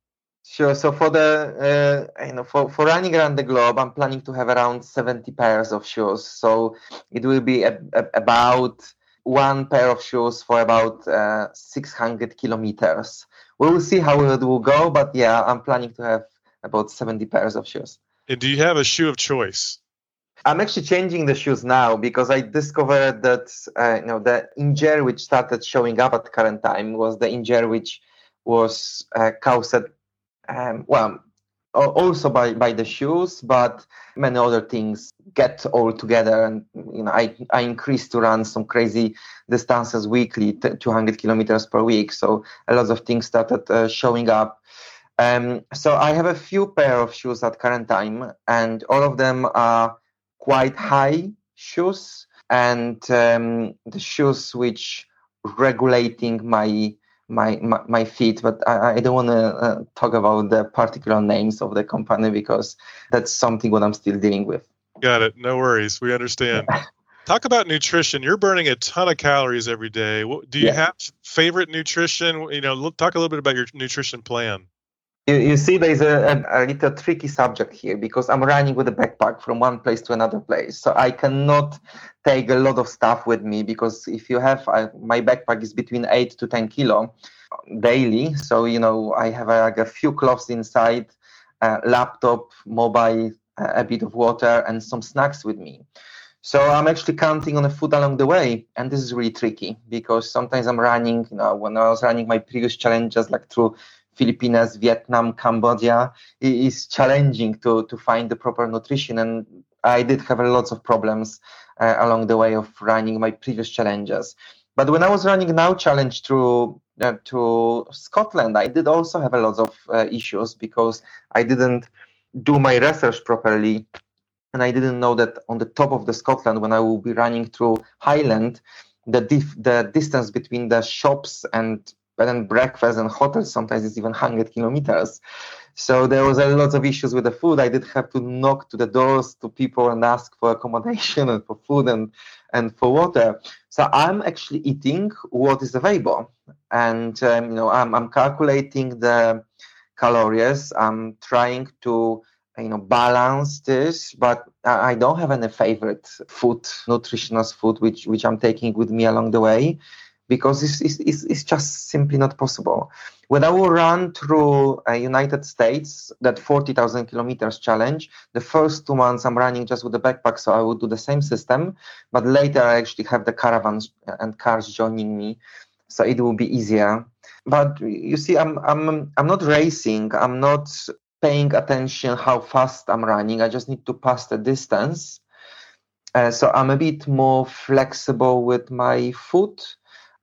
Sure. So for the uh, you know for, for running around the globe, I'm planning to have around 70 pairs of shoes. So it will be a, a, about one pair of shoes for about uh, 600 kilometers. We will see how it will go, but yeah, I'm planning to have about 70 pairs of shoes. And do you have a shoe of choice? I'm actually changing the shoes now because I discovered that uh, you know the injury which started showing up at the current time was the injury which was uh, caused um, well also by, by the shoes but many other things get all together and you know I, I increased to run some crazy distances weekly t- 200 kilometers per week. So a lot of things started uh, showing up. Um, so I have a few pair of shoes at current time and all of them are quite high shoes and um, the shoes which regulating my my my, my feet but i, I don't want to uh, talk about the particular names of the company because that's something what i'm still dealing with Got it. No worries. We understand. Talk about nutrition. You're burning a ton of calories every day. Do you Yeah. have favorite nutrition? You know, look, talk a little bit about your nutrition plan. You, you see there's a, a, a little tricky subject here because i'm running with a backpack from one place to another place. So i cannot take a lot of stuff with me because if you have uh, my backpack is between 8 to 10 kilo daily. So you know i have uh, like a few clothes inside uh, laptop mobile uh, a bit of water and some snacks with me. So i'm actually counting on the food along the way and this is really tricky because sometimes i'm running you know when i was running my previous challenges like through Philippines, Vietnam, Cambodia, is challenging to, to find the proper nutrition. And I did have lots of problems uh, along the way of running my previous challenges. But when I was running now challenge through uh, to Scotland, I did also have a lot of uh, issues because I didn't do my research properly. And I didn't know that on the top of the Scotland, when I will be running through Highland, the dif- the distance between the shops and bed and breakfast and hotels sometimes it's even 100 kilometers. So there was a lot of issues with the food. I did have to knock to the doors to people and ask for accommodation and for food and and for water. So i'm actually eating what is available. And um, you know I'm, I'm calculating the calories. I'm trying to you know balance this but i don't have any favorite food nutritional food which which i'm taking with me along the way because it's, it's, it's, just simply not possible. When I will run through uh, United States, that 40,000 kilometers challenge, the first two months I'm running just with the backpack, so I will do the same system. But later I actually have the caravans and cars joining me, so it will be easier. But you see, I'm I'm I'm not racing. I'm not paying attention how fast I'm running. I just need to pass the distance. Uh, so I'm a bit more flexible with my food.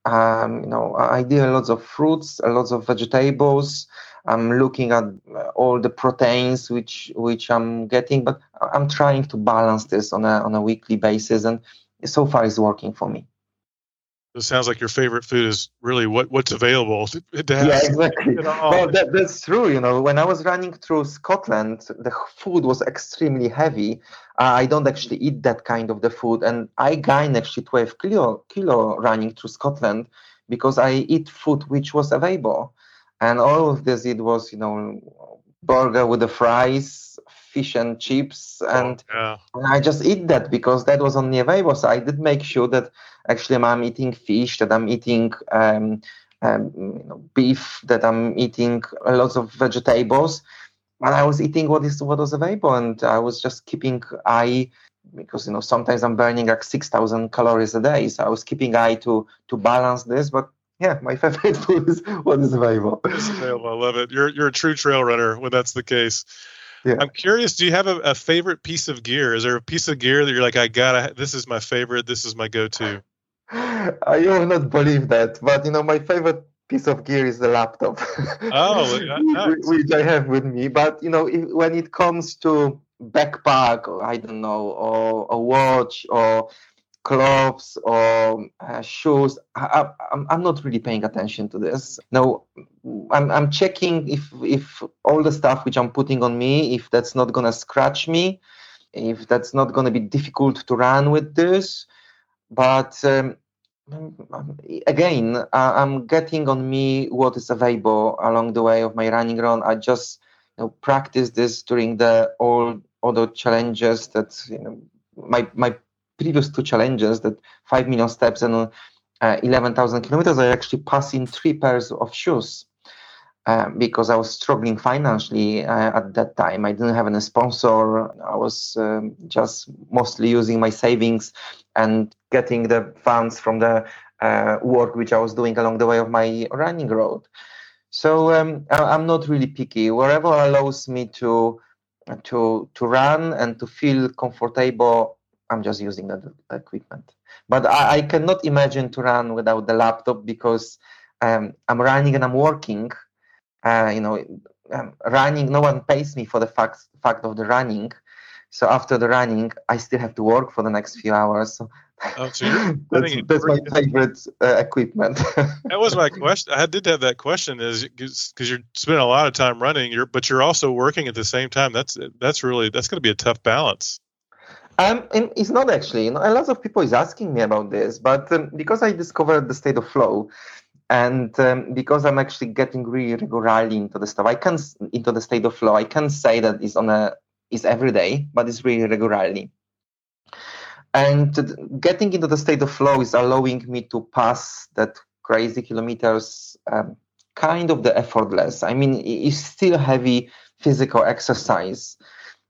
Um, you know, I do lots of fruits, lots of vegetables. I'm looking at all the proteins which which I'm getting, but I'm trying to balance this on a on a weekly basis, and so far it's working for me. It sounds like your favorite food is really what what's available to. Yeah, exactly. Well, that, that's true. You know, when I was running through Scotland, the food was extremely heavy. Uh, I don't actually eat that kind of the food, and I gained actually 12 kilo kilo running through Scotland because I eat food which was available, and all of this it was you know burger with the fries, fish and chips, and yeah. and I just eat that because that was only available. So I did make sure that actually I'm eating fish, that I'm eating um, um, you know, beef, that I'm eating lots of vegetables. And I was eating what is what was available, and I was just keeping eye because you know sometimes I'm burning like six thousand calories a day. So I was keeping eye to to balance this, but. Yeah, my favorite food is what is available. Available. I love it. You're you're a true trail runner when that's the case. Yeah. I'm curious. Do you have a, a favorite piece of gear? Is there a piece of gear that you're like, I gotta. This is my favorite. This is my go-to. I will not believe that, but you know, my favorite piece of gear is the laptop, Oh, nice. which I have with me. But you know, if, when it comes to backpack, or I don't know, or a watch, or clothes, or uh, shoes, I, I, I'm I'm not really paying attention to this. No, I'm I'm checking if if all the stuff which I'm putting on me, if that's not gonna scratch me, if that's not gonna be difficult to run with this. But um, again I- i'm getting on me what is available along the way of my running run i just you know, practice this during the all other challenges that you know my my previous two challenges that 5 million steps and uh, 11000 kilometers i actually passing three pairs of shoes um, because I was struggling financially uh, at that time. I didn't have any sponsor. I was um, just mostly using my savings and getting the funds from the uh, work which I was doing along the way of my running road. So um, I, I'm not really picky. Wherever allows me to to to run and to feel comfortable, I'm just using that equipment. But I, I cannot imagine to run without the laptop because um, I'm running and I'm working uh, you know, um, running, no one pays me for the fact fact of the running. So after the running, I still have to work for the next few hours. So Oh, so that's, that's my favorite uh, equipment. That was my question. I did have that question is because you're spending a lot of time running, you're but you're also working at the same time. That's that's really that's going to be a tough balance. Um, and it's not actually. You know, a lot of people is asking me about this, but um, because I discovered the state of flow, and um, because I'm actually getting really regularly into the stuff, I can into the state of flow. I can't say that it's on a is every day, but it's really regularly. And getting into the state of flow is allowing me to pass that crazy kilometers um, kind of the effortless. I mean, it's still heavy physical exercise,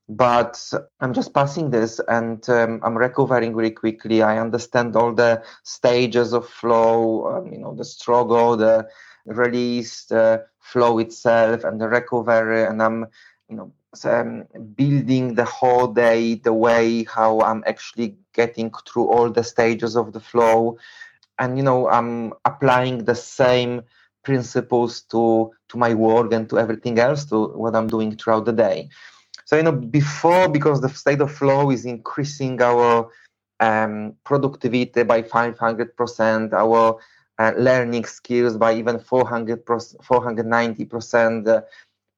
but I'm just passing this and um, I'm recovering really quickly. I understand all the stages of flow, um, you know, the struggle, the release, the flow itself, and the recovery. And I'm, you know, um, building the whole day the way how I'm actually getting through all the stages of the flow. And, you know, I'm applying the same principles to to my work and to everything else to what I'm doing throughout the day. So you know, before because the state of flow is increasing our um, productivity by 500 percent, our uh, learning skills by even 400 490 percent, uh,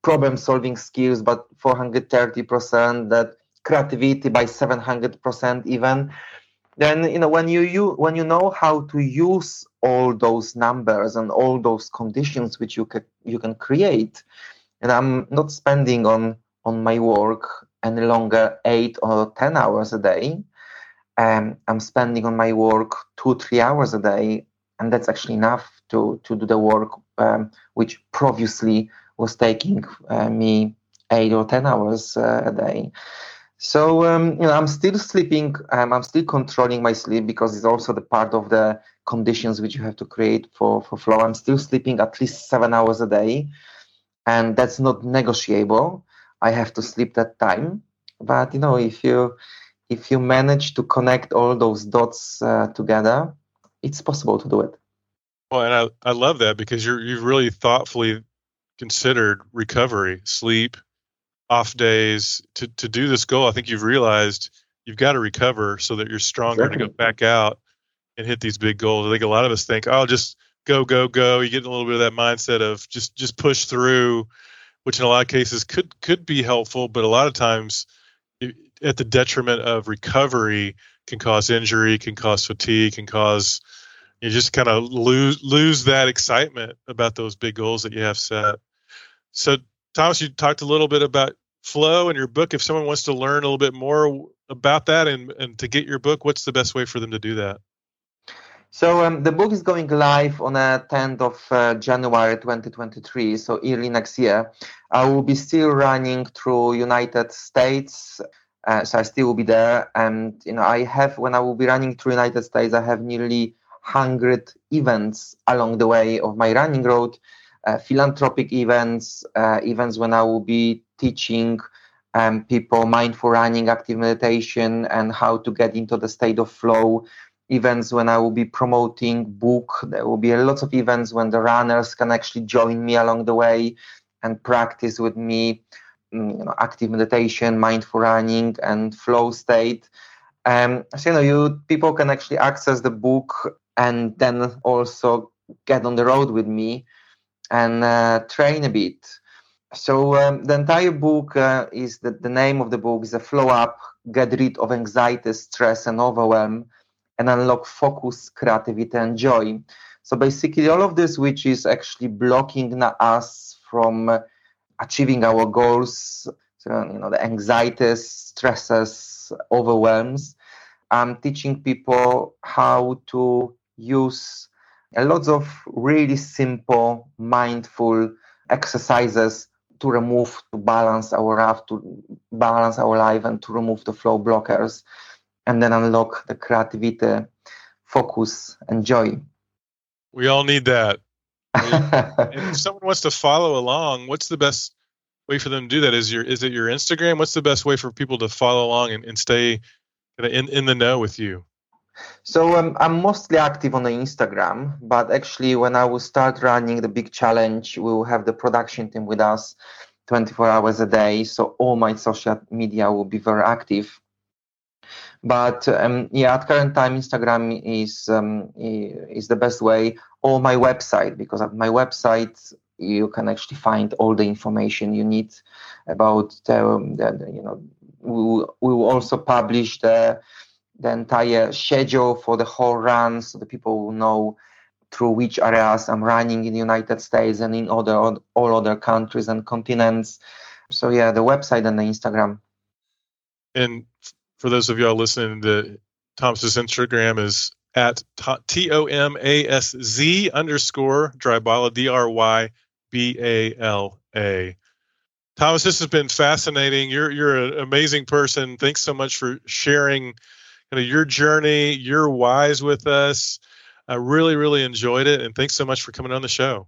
problem solving skills by 430 percent, that creativity by 700 percent even. Then you know when you, you when you know how to use all those numbers and all those conditions which you can you can create, and I'm not spending on on my work any longer eight or ten hours a day. Um, I'm spending on my work two three hours a day, and that's actually enough to to do the work, um, which previously was taking uh, me eight or ten hours uh, a day. So um, you know, I'm still sleeping. Um, I'm still controlling my sleep because it's also the part of the conditions which you have to create for for flow. I'm still sleeping at least seven hours a day, and that's not negotiable. I have to sleep that time. But you know, if you if you manage to connect all those dots uh, together, it's possible to do it. Well, and I, I love that because you're you've really thoughtfully considered recovery, sleep, off days to to do this goal. I think you've realized you've got to recover so that you're stronger to go back out and hit these big goals. I think a lot of us think, oh, just go, go, go. You get a little bit of that mindset of just just push through, which in a lot of cases could could be helpful, but a lot of times at the detriment of recovery can cause injury, can cause fatigue, can cause you just kind of lose lose that excitement about those big goals that you have set. So Thomas, you talked a little bit about flow in your book. If someone wants to learn a little bit more about that and, and to get your book, what's the best way for them to do that? So um, the book is going live on the 10th of uh, January 2023, so early next year. I will be still running through United States, uh, so I still will be there. And you know, I have when I will be running through United States, I have nearly hundred events along the way of my running road, uh, philanthropic events, uh, events when I will be teaching um, people mindful running, active meditation, and how to get into the state of flow events when I will be promoting book. There will be lots of events when the runners can actually join me along the way and practice with me, mm, you know, active meditation, mindful running, and flow state. Um, so you know, you people can actually access the book and then also get on the road with me and uh, train a bit. So um, the entire book uh, is that the name of the book is a flow up, get rid of anxiety, stress, and overwhelm and unlock focus, creativity, and joy. So basically, all of this, which is actually blocking us from uh, achieving our goals, so you know the anxieties, stresses, overwhelms. I'm teaching people how to use a lot of really simple, mindful exercises to remove, to balance our life, to balance our life, and to remove the flow blockers and then unlock the creativity, focus, and joy. We all need that. If someone wants to follow along, what's the best way for them to do that? Is your is it your Instagram? What's the best way for people to follow along and, and stay in, in the know with you? so um, I'm mostly active on the Instagram, but actually, when I will start running the big challenge, we will have the production team with us 24 hours a day. So all my social media will be very active. But um, yeah, at current time, Instagram is um, is the best way. Or my website, because at my website you can actually find all the information you need about the, you know we we will also publish the the entire schedule for the whole run so the people will know through which areas I'm running in the United States and in other all other countries and continents. So yeah, the website and the Instagram. And for those of y'all listening, the Thomas's Instagram is at T O M A S Z underscore Drybala D R Y B A L A. Thomas, this has been fascinating. You're you're an amazing person. Thanks so much for sharing kind of your journey, your whys with us. I really, really enjoyed it, and thanks so much for coming on the show.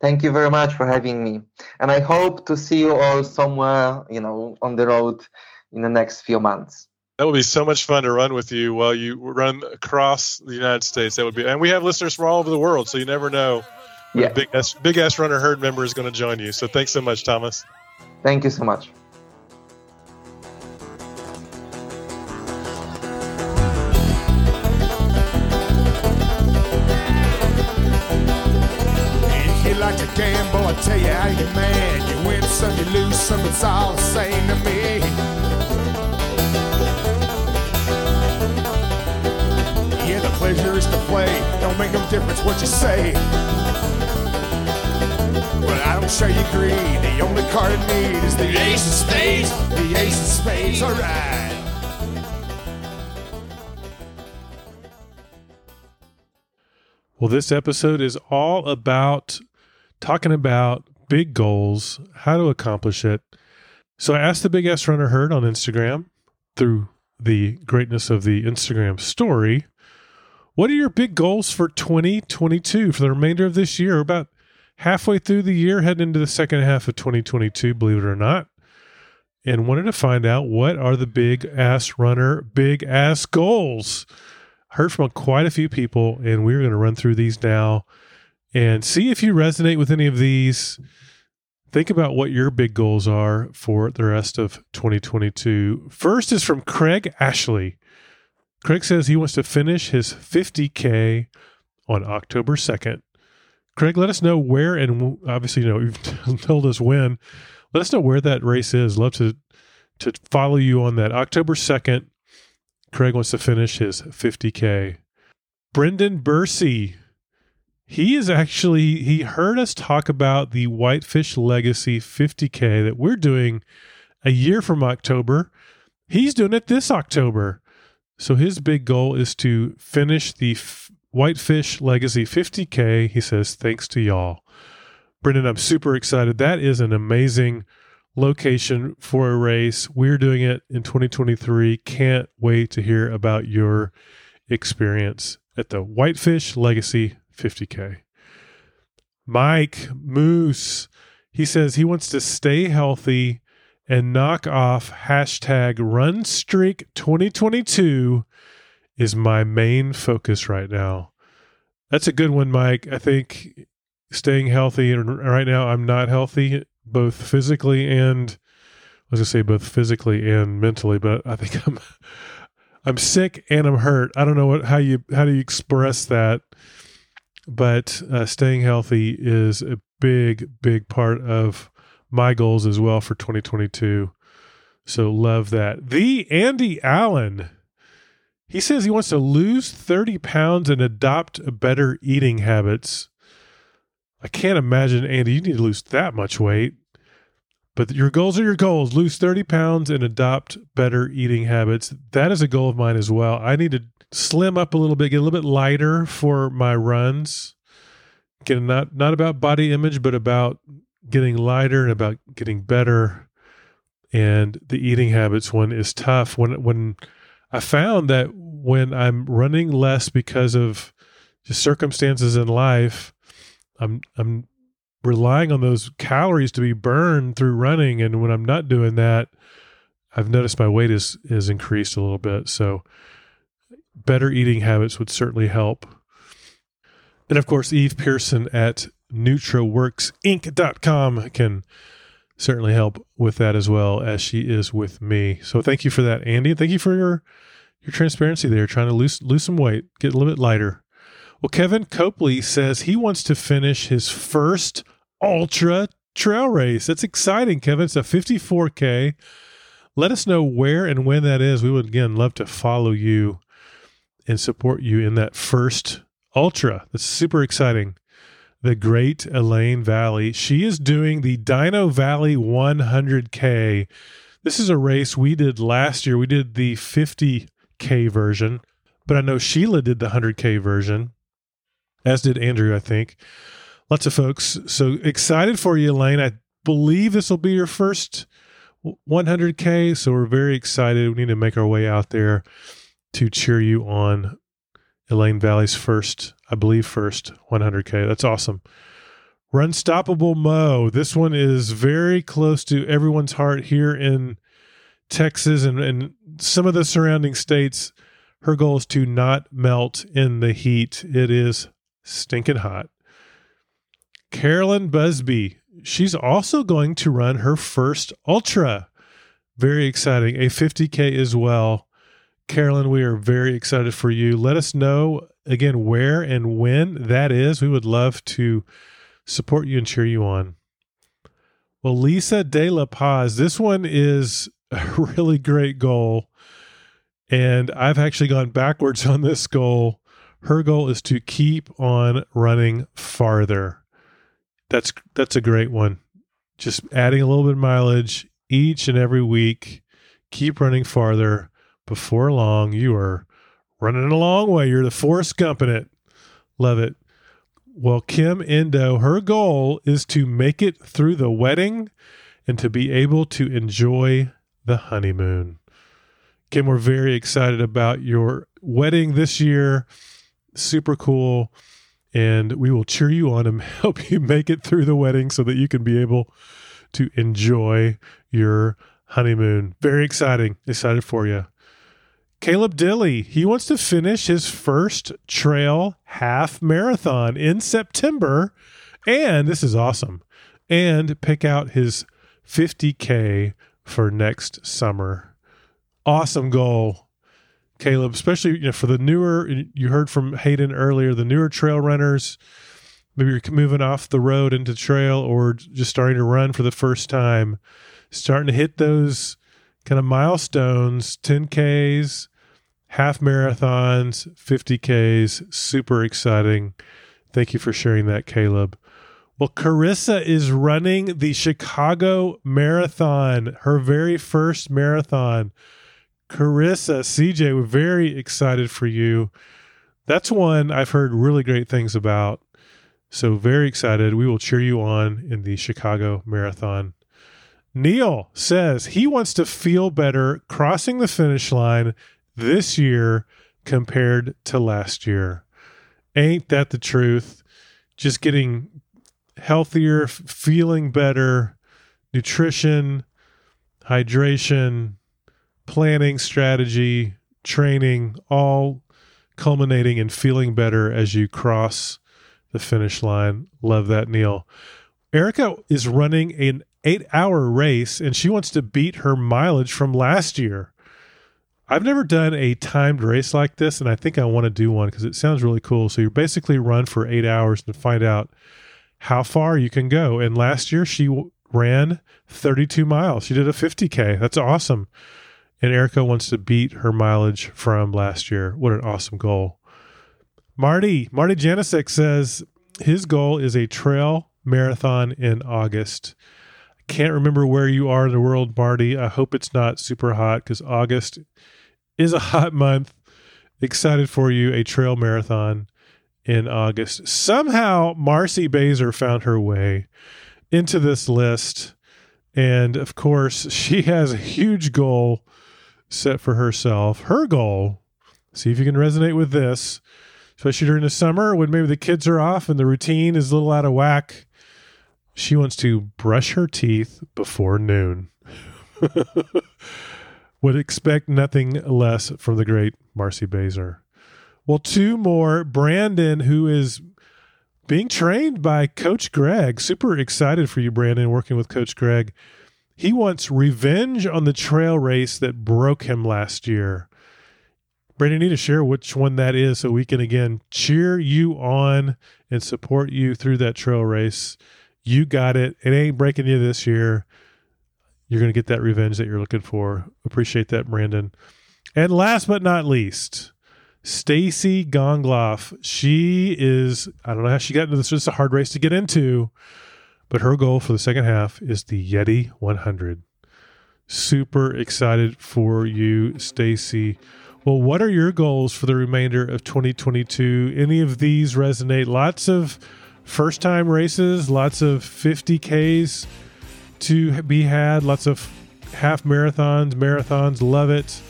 Thank you very much for having me. And I hope to see you all somewhere, you know, on the road in the next few months. That would be so much fun to run with you while you run across the United States. That would be, and we have listeners from all over the world, so you never know when Yeah. big ass, big ass runner herd member is going to join you. So thanks so much, Thomas. Thank you so much. If you like to gamble, I tell you how you man. You win some, you lose some, it's all the same to me. Pleasure is to play. Don't make no difference what you say. But I don't share your greed. The only card I need is the ace of spades. The ace of spades, alright. Well, this episode is all about talking about big goals, how to accomplish it. So I asked the Big Ass Runner Herd on Instagram through the greatness of the Instagram story. What are your big goals for 2022 for the remainder of this year? About halfway through the year, heading into the second half of 2022, believe it or not. And wanted to find out what are the big ass runner, big ass goals. Heard from quite a few people, and we're going to run through these now and see if you resonate with any of these. Think about what your big goals are for the rest of 2022. First is from Craig Ashley. Craig says he wants to finish his 50K on October 2nd. Craig, let us know where, and obviously, you know, you've told us when. Let us know where that race is. Love to to follow you on that. October 2nd, Craig wants to finish his 50K. Brendan Bursey, he is actually, he heard us talk about the Whitefish Legacy 50K that we're doing a year from October. He's doing it this October. So his big goal is to finish the F- Whitefish Legacy 50K. He says, thanks to y'all. Brendan, I'm super excited. That is an amazing location for a race. We're doing it in 2023. Can't wait to hear about your experience at the Whitefish Legacy 50K. Mike Moose, he says he wants to stay healthy and knock off hashtag run streak 2022 is my main focus right now. That's a good one, Mike. I think staying healthy, and right now I'm not healthy, both physically and I was gonna say both physically and mentally, but I think I'm I'm sick and I'm hurt. I don't know what how you how do you express that, but uh, staying healthy is a big big part of my goals as well for 2022. So love that. The Andy Allen. He says he wants to lose 30 pounds and adopt better eating habits. I can't imagine, Andy, you need to lose that much weight. But your goals are your goals. Lose 30 pounds and adopt better eating habits. That is a goal of mine as well. I need to slim up a little bit, get a little bit lighter for my runs. Again, not not about body image, but about getting lighter and about getting better. And the eating habits one is tough. When when I found that when I'm running less because of just circumstances in life, I'm I'm relying on those calories to be burned through running, and when I'm not doing that, I've noticed my weight is is increased a little bit. So, better eating habits would certainly help. And of course, Eve Pearson at NutraWorksInc.com can certainly help with that as well as she is with me. So thank you for that, Andy. Thank you for your your transparency there, trying to lose lose some weight, get a little bit lighter. Well, Kevin Copley says he wants to finish his first ultra trail race. That's exciting, Kevin. It's a 54K. Let us know where and when that is. We would again love to follow you and support you in that first ultra. That's super exciting. The Great Elaine Valley. She is doing the Dino Valley 100K. This is a race we did last year. We did the 50K version, but I know Sheila did the 100K version as did Andrew, I think. Lots of folks. So excited for you, Elaine. I believe this will be your first 100K. So we're very excited. We need to make our way out there to cheer you on Elaine Valley's first, I believe, first 100K. That's awesome. Runstoppable Mo. This one is very close to everyone's heart here in Texas and, and some of the surrounding states. Her goal is to not melt in the heat. It is stinking hot. Carolyn Busby, she's also going to run her first ultra. Very exciting. A 50K as well. Carolyn, we are very excited for you. Let us know again where and when that is. We would love to support you and cheer you on. Well, Lisa De La Paz, this one is a really great goal. And I've actually gone backwards on this goal her goal is to keep on running farther. That's that's a great one. Just adding a little bit of mileage each and every week. Keep running farther. Before long, you are running a long way. You're the Forrest Gump in it. Love it. Well, Kim Endo, her goal is to make it through the wedding and to be able to enjoy the honeymoon. Kim, we're very excited about your wedding this year. Super cool. And we will cheer you on and help you make it through the wedding so that you can be able to enjoy your honeymoon. Very exciting. Excited for you. Caleb Dilly, he wants to finish his first trail half marathon in September. And this is awesome. And pick out his 50K for next summer. Awesome goal, Caleb, especially you know, for the newer, you heard from Hayden earlier, the newer trail runners. Maybe you're moving off the road into trail or just starting to run for the first time, starting to hit those kind of milestones 10Ks, half marathons, 50Ks. Super exciting. Thank you for sharing that, Caleb. Well, Carissa is running the Chicago Marathon, her very first marathon. Carissa, CJ, we're very excited for you. That's one I've heard really great things about. So, very excited. We will cheer you on in the Chicago Marathon. Neil says he wants to feel better crossing the finish line this year compared to last year. Ain't that the truth? Just getting healthier, feeling better, nutrition, hydration, planning, strategy, training, all culminating in feeling better as you cross the finish line. Love that, Neil. Erica is running an eight hour race and she wants to beat her mileage from last year. I've never done a timed race like this, and I think I want to do one because it sounds really cool. So you basically run for eight hours to find out how far you can go. And last year she w- ran 32 miles. She did a 50K. That's awesome. And Erica wants to beat her mileage from last year. What an awesome goal. Marty, Marty Janisek says his goal is a trail marathon in August. Can't remember where you are in the world, Marty. I hope it's not super hot because August is a hot month. Excited for you, a trail marathon in August. Somehow, Marcy Baser found her way into this list. And of course, she has a huge goal set for herself. Her goal, see if you can resonate with this, especially during the summer when maybe the kids are off and the routine is a little out of whack. She wants to brush her teeth before noon. Would expect nothing less from the great Marcy Baser. Well, two more. Brandon, who is being trained by Coach Greg. Super excited for you, Brandon, working with Coach Greg. He wants revenge on the trail race that broke him last year. Brandon, you need to share which one that is so we can again cheer you on and support you through that trail race. You got it. It ain't breaking you this year. You're going to get that revenge that you're looking for. Appreciate that, Brandon. And last but not least, Stacy Gongloff. She is, I don't know how she got into this. It's a hard race to get into, but her goal for the second half is the Yeti 100. Super excited for you, Stacy. Well, what are your goals for the remainder of 2022? Any of these resonate? Lots of first time races, lots of 50Ks to be had, lots of half marathons, marathons. Love it.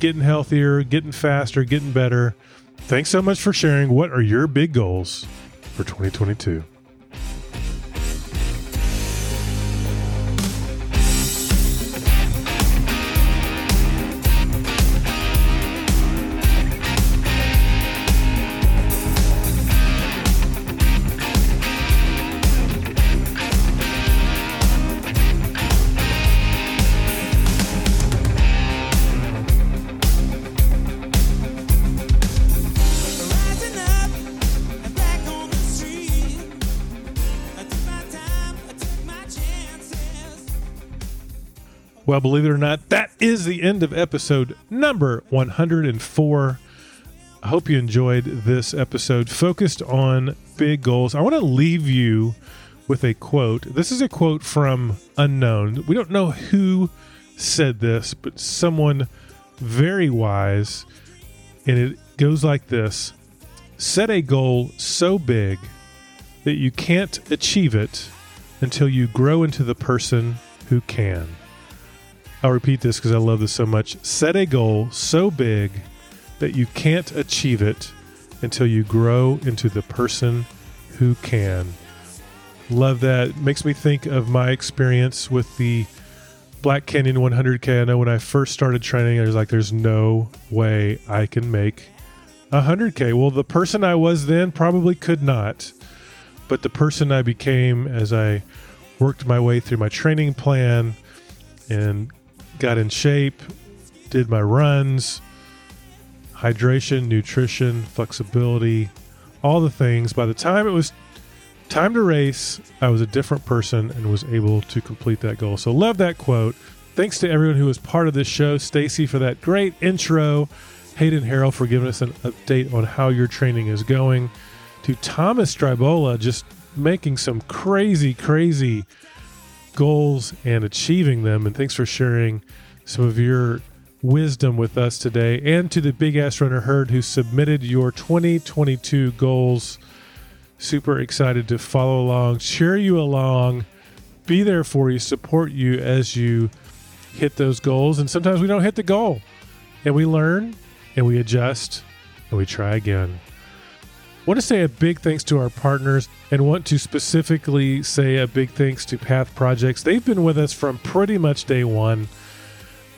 Getting healthier, getting faster, getting better. Thanks so much for sharing. What are your big goals for 2022? Well, believe it or not, that is the end of episode number 104. I hope you enjoyed this episode focused on big goals. I want to leave you with a quote. This is a quote from Unknown. We don't know who said this, but someone very wise. And it goes like this Set a goal so big that you can't achieve it until you grow into the person who can. I'll repeat this because I love this so much. Set a goal so big that you can't achieve it until you grow into the person who can. Love that. Makes me think of my experience with the Black Canyon 100K. I know when I first started training, I was like, there's no way I can make 100K. Well, the person I was then probably could not. But the person I became as I worked my way through my training plan and got in shape, did my runs, hydration, nutrition, flexibility, all the things. By the time it was time to race, I was a different person and was able to complete that goal. So love that quote. Thanks to everyone who was part of this show. Stacy for that great intro. Hayden Harrell for giving us an update on how your training is going. To Thomas Stribola just making some crazy, crazy goals and achieving them. And thanks for sharing some of your wisdom with us today. And to the Big Ass Runner Herd who submitted your 2022 goals. Super excited to follow along, cheer you along, be there for you, support you as you hit those goals. And sometimes we don't hit the goal. And we learn and we adjust and we try again. Want to say a big thanks to our partners and want to specifically say a big thanks to Path Projects. They've been with us from pretty much day one.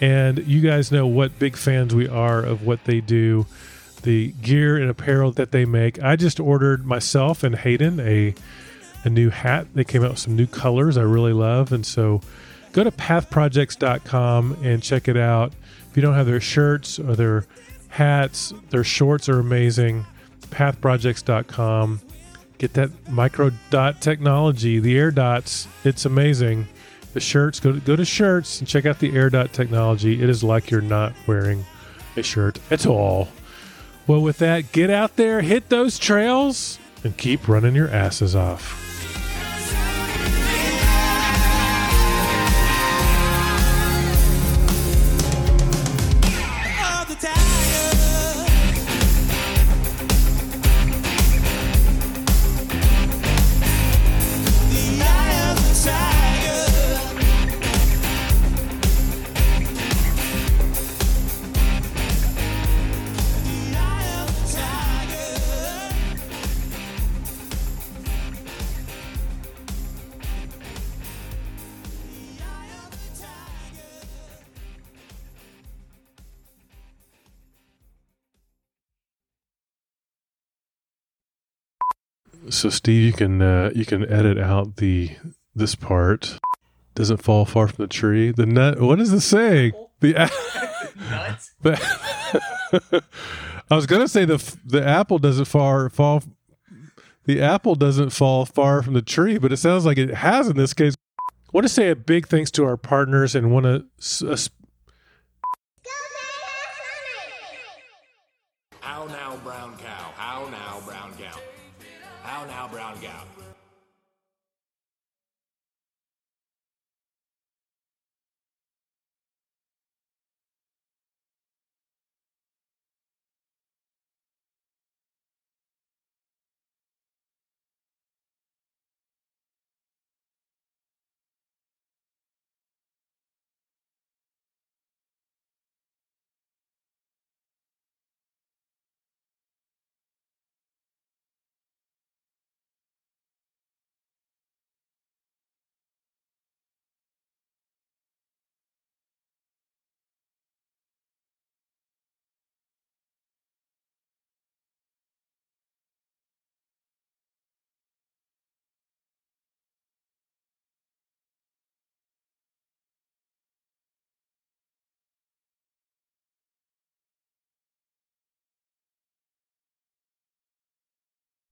And you guys know what big fans we are of what they do, the gear and apparel that they make. I just ordered myself and Hayden a a new hat. They came out with some new colors I really love. And so go to pathprojects.com and check it out. If you don't have their shirts or their hats, their shorts are amazing. Pathprojects.com. Get that micro dot technology, the air dots. It's amazing. The shirts, go to, go to shirts and check out the air dot technology. It is like you're not wearing a shirt at all. Well, with that, get out there, hit those trails, and keep running your asses off. So, Steve, you can uh, you can edit out the this part. Doesn't fall far from the tree. The nut. What is this saying? The. A- the I was gonna say the the apple doesn't far fall. The apple doesn't fall far from the tree, but it sounds like it has in this case. I want to say a big thanks to our partners and want to uh, s- now,